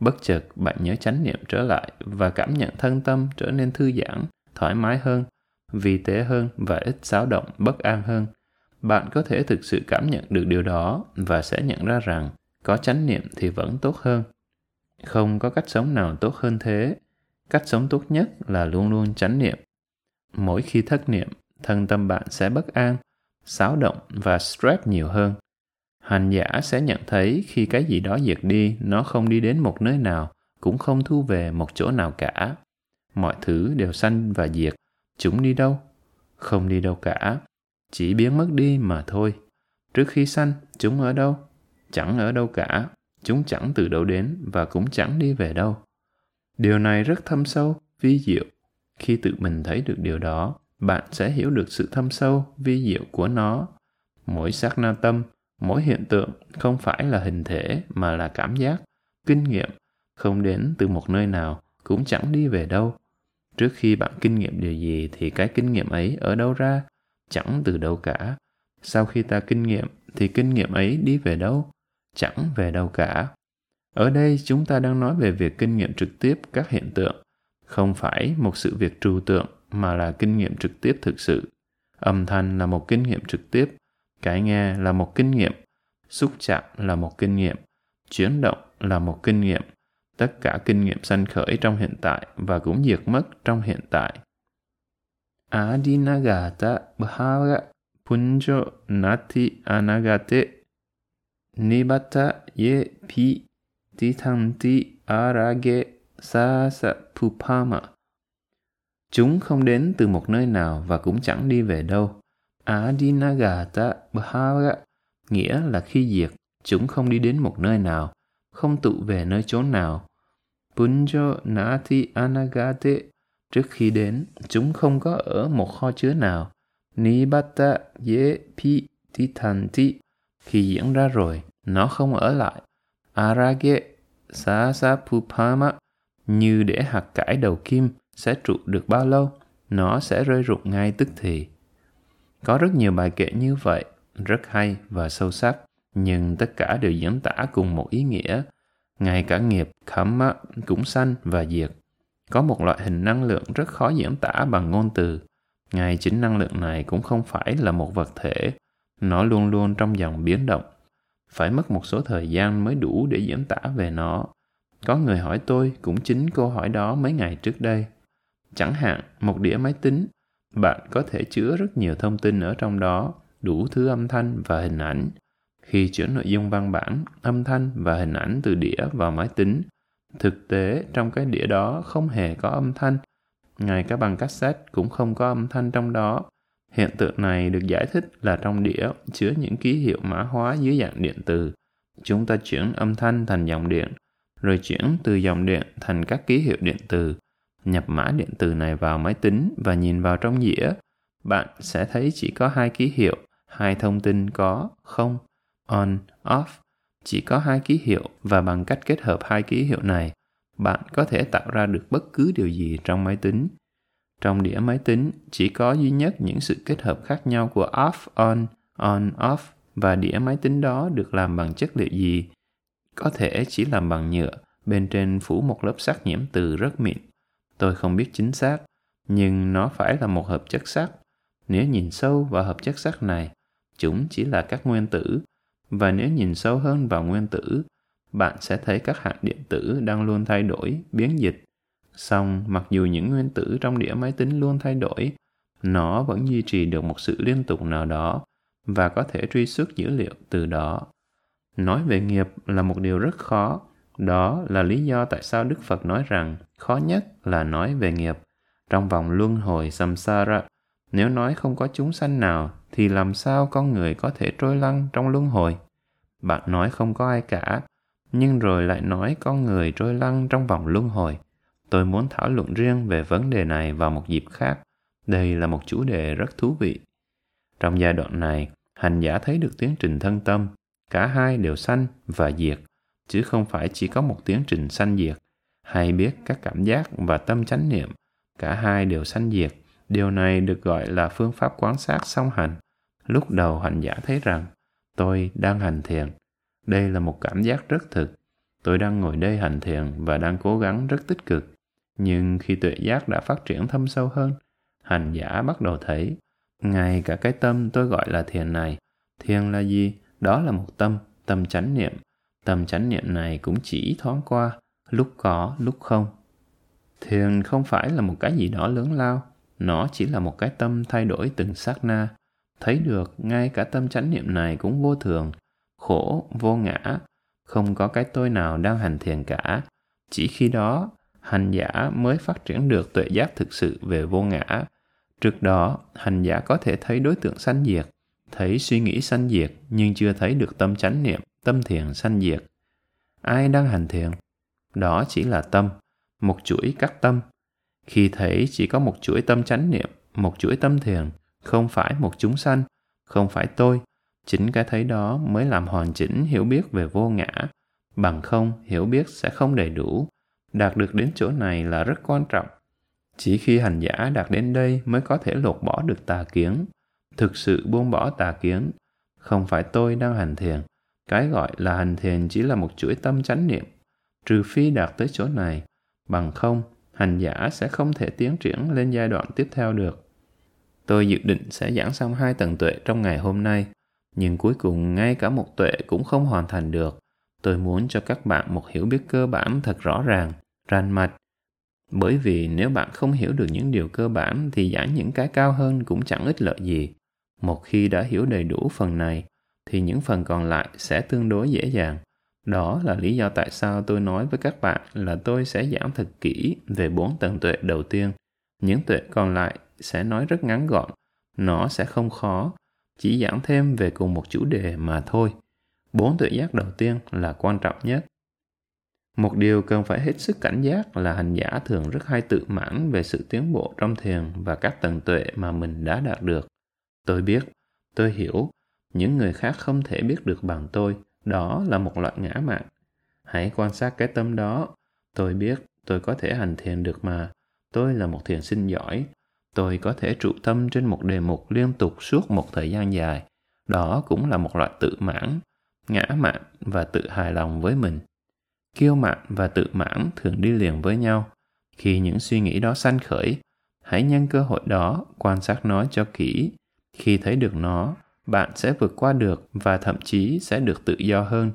Speaker 1: Bất chợt bạn nhớ chánh niệm trở lại và cảm nhận thân tâm trở nên thư giãn, thoải mái hơn, vi tế hơn và ít xáo động, bất an hơn. Bạn có thể thực sự cảm nhận được điều đó và sẽ nhận ra rằng có chánh niệm thì vẫn tốt hơn không có cách sống nào tốt hơn thế. Cách sống tốt nhất là luôn luôn chánh niệm. Mỗi khi thất niệm, thân tâm bạn sẽ bất an, xáo động và stress nhiều hơn hành giả sẽ nhận thấy khi cái gì đó diệt đi, nó không đi đến một nơi nào, cũng không thu về một chỗ nào cả. Mọi thứ đều sanh và diệt, chúng đi đâu? Không đi đâu cả, chỉ biến mất đi mà thôi. Trước khi sanh, chúng ở đâu? Chẳng ở đâu cả, chúng chẳng từ đâu đến và cũng chẳng đi về đâu. Điều này rất thâm sâu, vi diệu. Khi tự mình thấy được điều đó, bạn sẽ hiểu được sự thâm sâu, vi diệu của nó. Mỗi sát na tâm mỗi hiện tượng không phải là hình thể mà là cảm giác, kinh nghiệm, không đến từ một nơi nào, cũng chẳng đi về đâu. Trước khi bạn kinh nghiệm điều gì thì cái kinh nghiệm ấy ở đâu ra? Chẳng từ đâu cả. Sau khi ta kinh nghiệm thì kinh nghiệm ấy đi về đâu? Chẳng về đâu cả. Ở đây chúng ta đang nói về việc kinh nghiệm trực tiếp các hiện tượng. Không phải một sự việc trừu tượng mà là kinh nghiệm trực tiếp thực sự. Âm thanh là một kinh nghiệm trực tiếp cái nghe là một kinh nghiệm, xúc chạm là một kinh nghiệm, chuyển động là một kinh nghiệm. Tất cả kinh nghiệm sanh khởi trong hiện tại và cũng diệt mất trong hiện tại. Adinagata bhava punjo nati anagate nibata ye pi titanti arage sasa pupama. Chúng không đến từ một nơi nào và cũng chẳng đi về đâu adinagata bhava nghĩa là khi diệt, chúng không đi đến một nơi nào, không tụ về nơi chốn nào. Punjo nati anagate, trước khi đến, chúng không có ở một kho chứa nào. Nibata ye pi titanti khi diễn ra rồi, nó không ở lại. Arage sasapupama, như để hạt cải đầu kim, sẽ trụ được bao lâu, nó sẽ rơi rụng ngay tức thì có rất nhiều bài kể như vậy, rất hay và sâu sắc, nhưng tất cả đều diễn tả cùng một ý nghĩa. Ngay cả nghiệp karma cũng sanh và diệt. Có một loại hình năng lượng rất khó diễn tả bằng ngôn từ. Ngay chính năng lượng này cũng không phải là một vật thể. Nó luôn luôn trong dòng biến động. Phải mất một số thời gian mới đủ để diễn tả về nó. Có người hỏi tôi cũng chính câu hỏi đó mấy ngày trước đây. Chẳng hạn, một đĩa máy tính bạn có thể chứa rất nhiều thông tin ở trong đó, đủ thứ âm thanh và hình ảnh. Khi chuyển nội dung văn bản, âm thanh và hình ảnh từ đĩa vào máy tính, thực tế trong cái đĩa đó không hề có âm thanh. Ngay cả bằng cassette cũng không có âm thanh trong đó. Hiện tượng này được giải thích là trong đĩa chứa những ký hiệu mã hóa dưới dạng điện từ. Chúng ta chuyển âm thanh thành dòng điện, rồi chuyển từ dòng điện thành các ký hiệu điện từ nhập mã điện tử này vào máy tính và nhìn vào trong dĩa, bạn sẽ thấy chỉ có hai ký hiệu, hai thông tin có, không, on, off. Chỉ có hai ký hiệu và bằng cách kết hợp hai ký hiệu này, bạn có thể tạo ra được bất cứ điều gì trong máy tính. Trong đĩa máy tính, chỉ có duy nhất những sự kết hợp khác nhau của off, on on, off và đĩa máy tính đó được làm bằng chất liệu gì? Có thể chỉ làm bằng nhựa, bên trên phủ một lớp sắt nhiễm từ rất mịn tôi không biết chính xác, nhưng nó phải là một hợp chất sắt nếu nhìn sâu vào hợp chất sắt này, chúng chỉ là các nguyên tử. Và nếu nhìn sâu hơn vào nguyên tử, bạn sẽ thấy các hạt điện tử đang luôn thay đổi, biến dịch. Song mặc dù những nguyên tử trong đĩa máy tính luôn thay đổi, nó vẫn duy trì được một sự liên tục nào đó và có thể truy xuất dữ liệu từ đó. Nói về nghiệp là một điều rất khó đó là lý do tại sao đức phật nói rằng, khó nhất là nói về nghiệp. Trong vòng luân hồi samsara, nếu nói không có chúng sanh nào, thì làm sao con người có thể trôi lăn trong luân hồi? Bạn nói không có ai cả, nhưng rồi lại nói con người trôi lăn trong vòng luân hồi. Tôi muốn thảo luận riêng về vấn đề này vào một dịp khác. Đây là một chủ đề rất thú vị. Trong giai đoạn này, hành giả thấy được tiến trình thân tâm. Cả hai đều sanh và diệt chứ không phải chỉ có một tiến trình sanh diệt. Hay biết các cảm giác và tâm chánh niệm, cả hai đều sanh diệt. Điều này được gọi là phương pháp quan sát song hành. Lúc đầu hành giả thấy rằng, tôi đang hành thiền. Đây là một cảm giác rất thực. Tôi đang ngồi đây hành thiền và đang cố gắng rất tích cực. Nhưng khi tuệ giác đã phát triển thâm sâu hơn, hành giả bắt đầu thấy, ngay cả cái tâm tôi gọi là thiền này, thiền là gì? Đó là một tâm tâm chánh niệm tâm chánh niệm này cũng chỉ thoáng qua lúc có lúc không thiền không phải là một cái gì đó lớn lao nó chỉ là một cái tâm thay đổi từng sát na thấy được ngay cả tâm chánh niệm này cũng vô thường khổ, vô ngã, không có cái tôi nào đang hành thiền cả. Chỉ khi đó, hành giả mới phát triển được tuệ giác thực sự về vô ngã. Trước đó, hành giả có thể thấy đối tượng sanh diệt, thấy suy nghĩ sanh diệt nhưng chưa thấy được tâm chánh niệm, tâm thiền sanh diệt. Ai đang hành thiền? Đó chỉ là tâm, một chuỗi các tâm. Khi thấy chỉ có một chuỗi tâm chánh niệm, một chuỗi tâm thiền, không phải một chúng sanh, không phải tôi, chính cái thấy đó mới làm hoàn chỉnh hiểu biết về vô ngã. Bằng không, hiểu biết sẽ không đầy đủ. Đạt được đến chỗ này là rất quan trọng. Chỉ khi hành giả đạt đến đây mới có thể lột bỏ được tà kiến, thực sự buông bỏ tà kiến. Không phải tôi đang hành thiền. Cái gọi là hành thiền chỉ là một chuỗi tâm chánh niệm. Trừ phi đạt tới chỗ này, bằng không, hành giả sẽ không thể tiến triển lên giai đoạn tiếp theo được. Tôi dự định sẽ giảng xong hai tầng tuệ trong ngày hôm nay, nhưng cuối cùng ngay cả một tuệ cũng không hoàn thành được. Tôi muốn cho các bạn một hiểu biết cơ bản thật rõ ràng, rành mạch. Bởi vì nếu bạn không hiểu được những điều cơ bản thì giảng những cái cao hơn cũng chẳng ích lợi gì. Một khi đã hiểu đầy đủ phần này, thì những phần còn lại sẽ tương đối dễ dàng. Đó là lý do tại sao tôi nói với các bạn là tôi sẽ giảng thật kỹ về bốn tầng tuệ đầu tiên. Những tuệ còn lại sẽ nói rất ngắn gọn, nó sẽ không khó, chỉ giảng thêm về cùng một chủ đề mà thôi. Bốn tuệ giác đầu tiên là quan trọng nhất. Một điều cần phải hết sức cảnh giác là hành giả thường rất hay tự mãn về sự tiến bộ trong thiền và các tầng tuệ mà mình đã đạt được. Tôi biết, tôi hiểu, những người khác không thể biết được bằng tôi, đó là một loại ngã mạn. Hãy quan sát cái tâm đó. Tôi biết tôi có thể hành thiền được mà. Tôi là một thiền sinh giỏi. Tôi có thể trụ tâm trên một đề mục liên tục suốt một thời gian dài. Đó cũng là một loại tự mãn, ngã mạn và tự hài lòng với mình. Kiêu mạn và tự mãn thường đi liền với nhau. Khi những suy nghĩ đó sanh khởi, hãy nhân cơ hội đó quan sát nó cho kỹ. Khi thấy được nó, bạn sẽ vượt qua được và thậm chí sẽ được tự do hơn.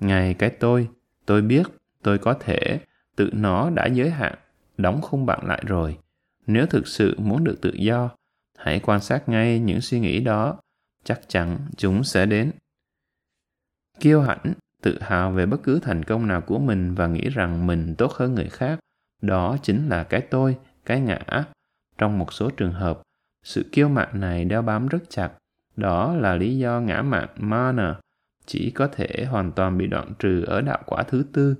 Speaker 1: Ngày cái tôi, tôi biết, tôi có thể, tự nó đã giới hạn, đóng khung bạn lại rồi. Nếu thực sự muốn được tự do, hãy quan sát ngay những suy nghĩ đó, chắc chắn chúng sẽ đến. Kiêu hãnh, tự hào về bất cứ thành công nào của mình và nghĩ rằng mình tốt hơn người khác, đó chính là cái tôi, cái ngã. Trong một số trường hợp, sự kiêu mạn này đeo bám rất chặt đó là lý do ngã mạn mana chỉ có thể hoàn toàn bị đoạn trừ ở đạo quả thứ tư.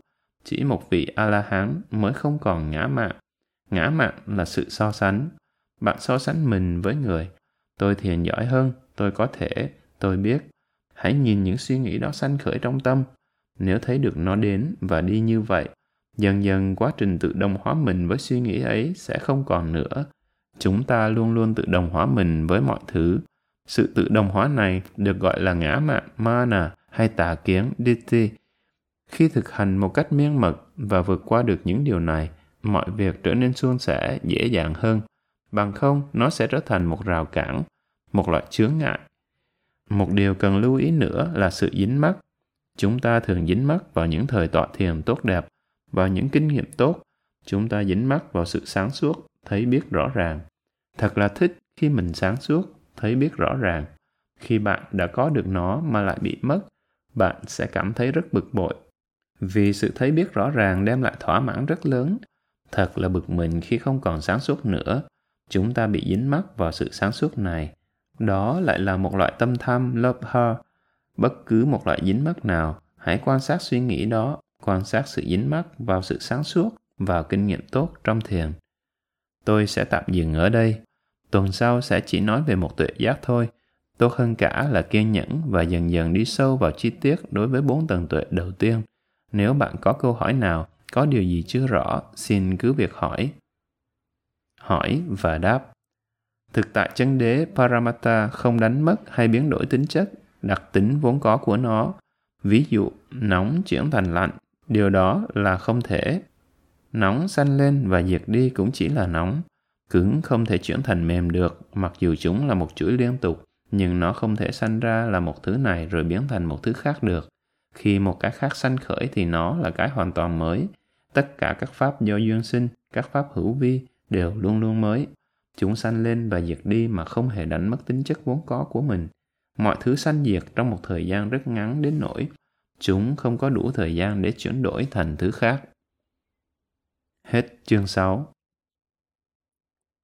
Speaker 1: Chỉ một vị A-la-hán mới không còn ngã mạn. Ngã mạn là sự so sánh. Bạn so sánh mình với người. Tôi thiền giỏi hơn, tôi có thể, tôi biết. Hãy nhìn những suy nghĩ đó sanh khởi trong tâm. Nếu thấy được nó đến và đi như vậy, dần dần quá trình tự đồng hóa mình với suy nghĩ ấy sẽ không còn nữa. Chúng ta luôn luôn tự đồng hóa mình với mọi thứ sự tự đồng hóa này được gọi là ngã mạn mana hay tà kiến ditti. Khi thực hành một cách miên mật và vượt qua được những điều này, mọi việc trở nên suôn sẻ, dễ dàng hơn. Bằng không, nó sẽ trở thành một rào cản, một loại chướng ngại. Một điều cần lưu ý nữa là sự dính mắc. Chúng ta thường dính mắc vào những thời tọa thiền tốt đẹp, vào những kinh nghiệm tốt. Chúng ta dính mắc vào sự sáng suốt, thấy biết rõ ràng. Thật là thích khi mình sáng suốt thấy biết rõ ràng. Khi bạn đã có được nó mà lại bị mất, bạn sẽ cảm thấy rất bực bội. Vì sự thấy biết rõ ràng đem lại thỏa mãn rất lớn. Thật là bực mình khi không còn sáng suốt nữa. Chúng ta bị dính mắc vào sự sáng suốt này. Đó lại là một loại tâm tham, love her. Bất cứ một loại dính mắc nào, hãy quan sát suy nghĩ đó, quan sát sự dính mắc vào sự sáng suốt vào kinh nghiệm tốt trong thiền. Tôi sẽ tạm dừng ở đây. Tuần sau sẽ chỉ nói về một tuệ giác thôi. Tốt hơn cả là kiên nhẫn và dần dần đi sâu vào chi tiết đối với bốn tầng tuệ đầu tiên. Nếu bạn có câu hỏi nào, có điều gì chưa rõ, xin cứ việc hỏi. Hỏi và đáp. Thực tại chân đế Paramatta không đánh mất hay biến đổi tính chất, đặc tính vốn có của nó. Ví dụ, nóng chuyển thành lạnh, điều đó là không thể. Nóng sanh lên và diệt đi cũng chỉ là nóng. Cứng không thể chuyển thành mềm được, mặc dù chúng là một chuỗi liên tục, nhưng nó không thể sanh ra là một thứ này rồi biến thành một thứ khác được. Khi một cái khác sanh khởi thì nó là cái hoàn toàn mới. Tất cả các pháp do duyên sinh, các pháp hữu vi đều luôn luôn mới. Chúng sanh lên và diệt đi mà không hề đánh mất tính chất vốn có của mình. mọi thứ sanh diệt trong một thời gian rất ngắn đến nỗi chúng không có đủ thời gian để chuyển đổi thành thứ khác. Hết chương 6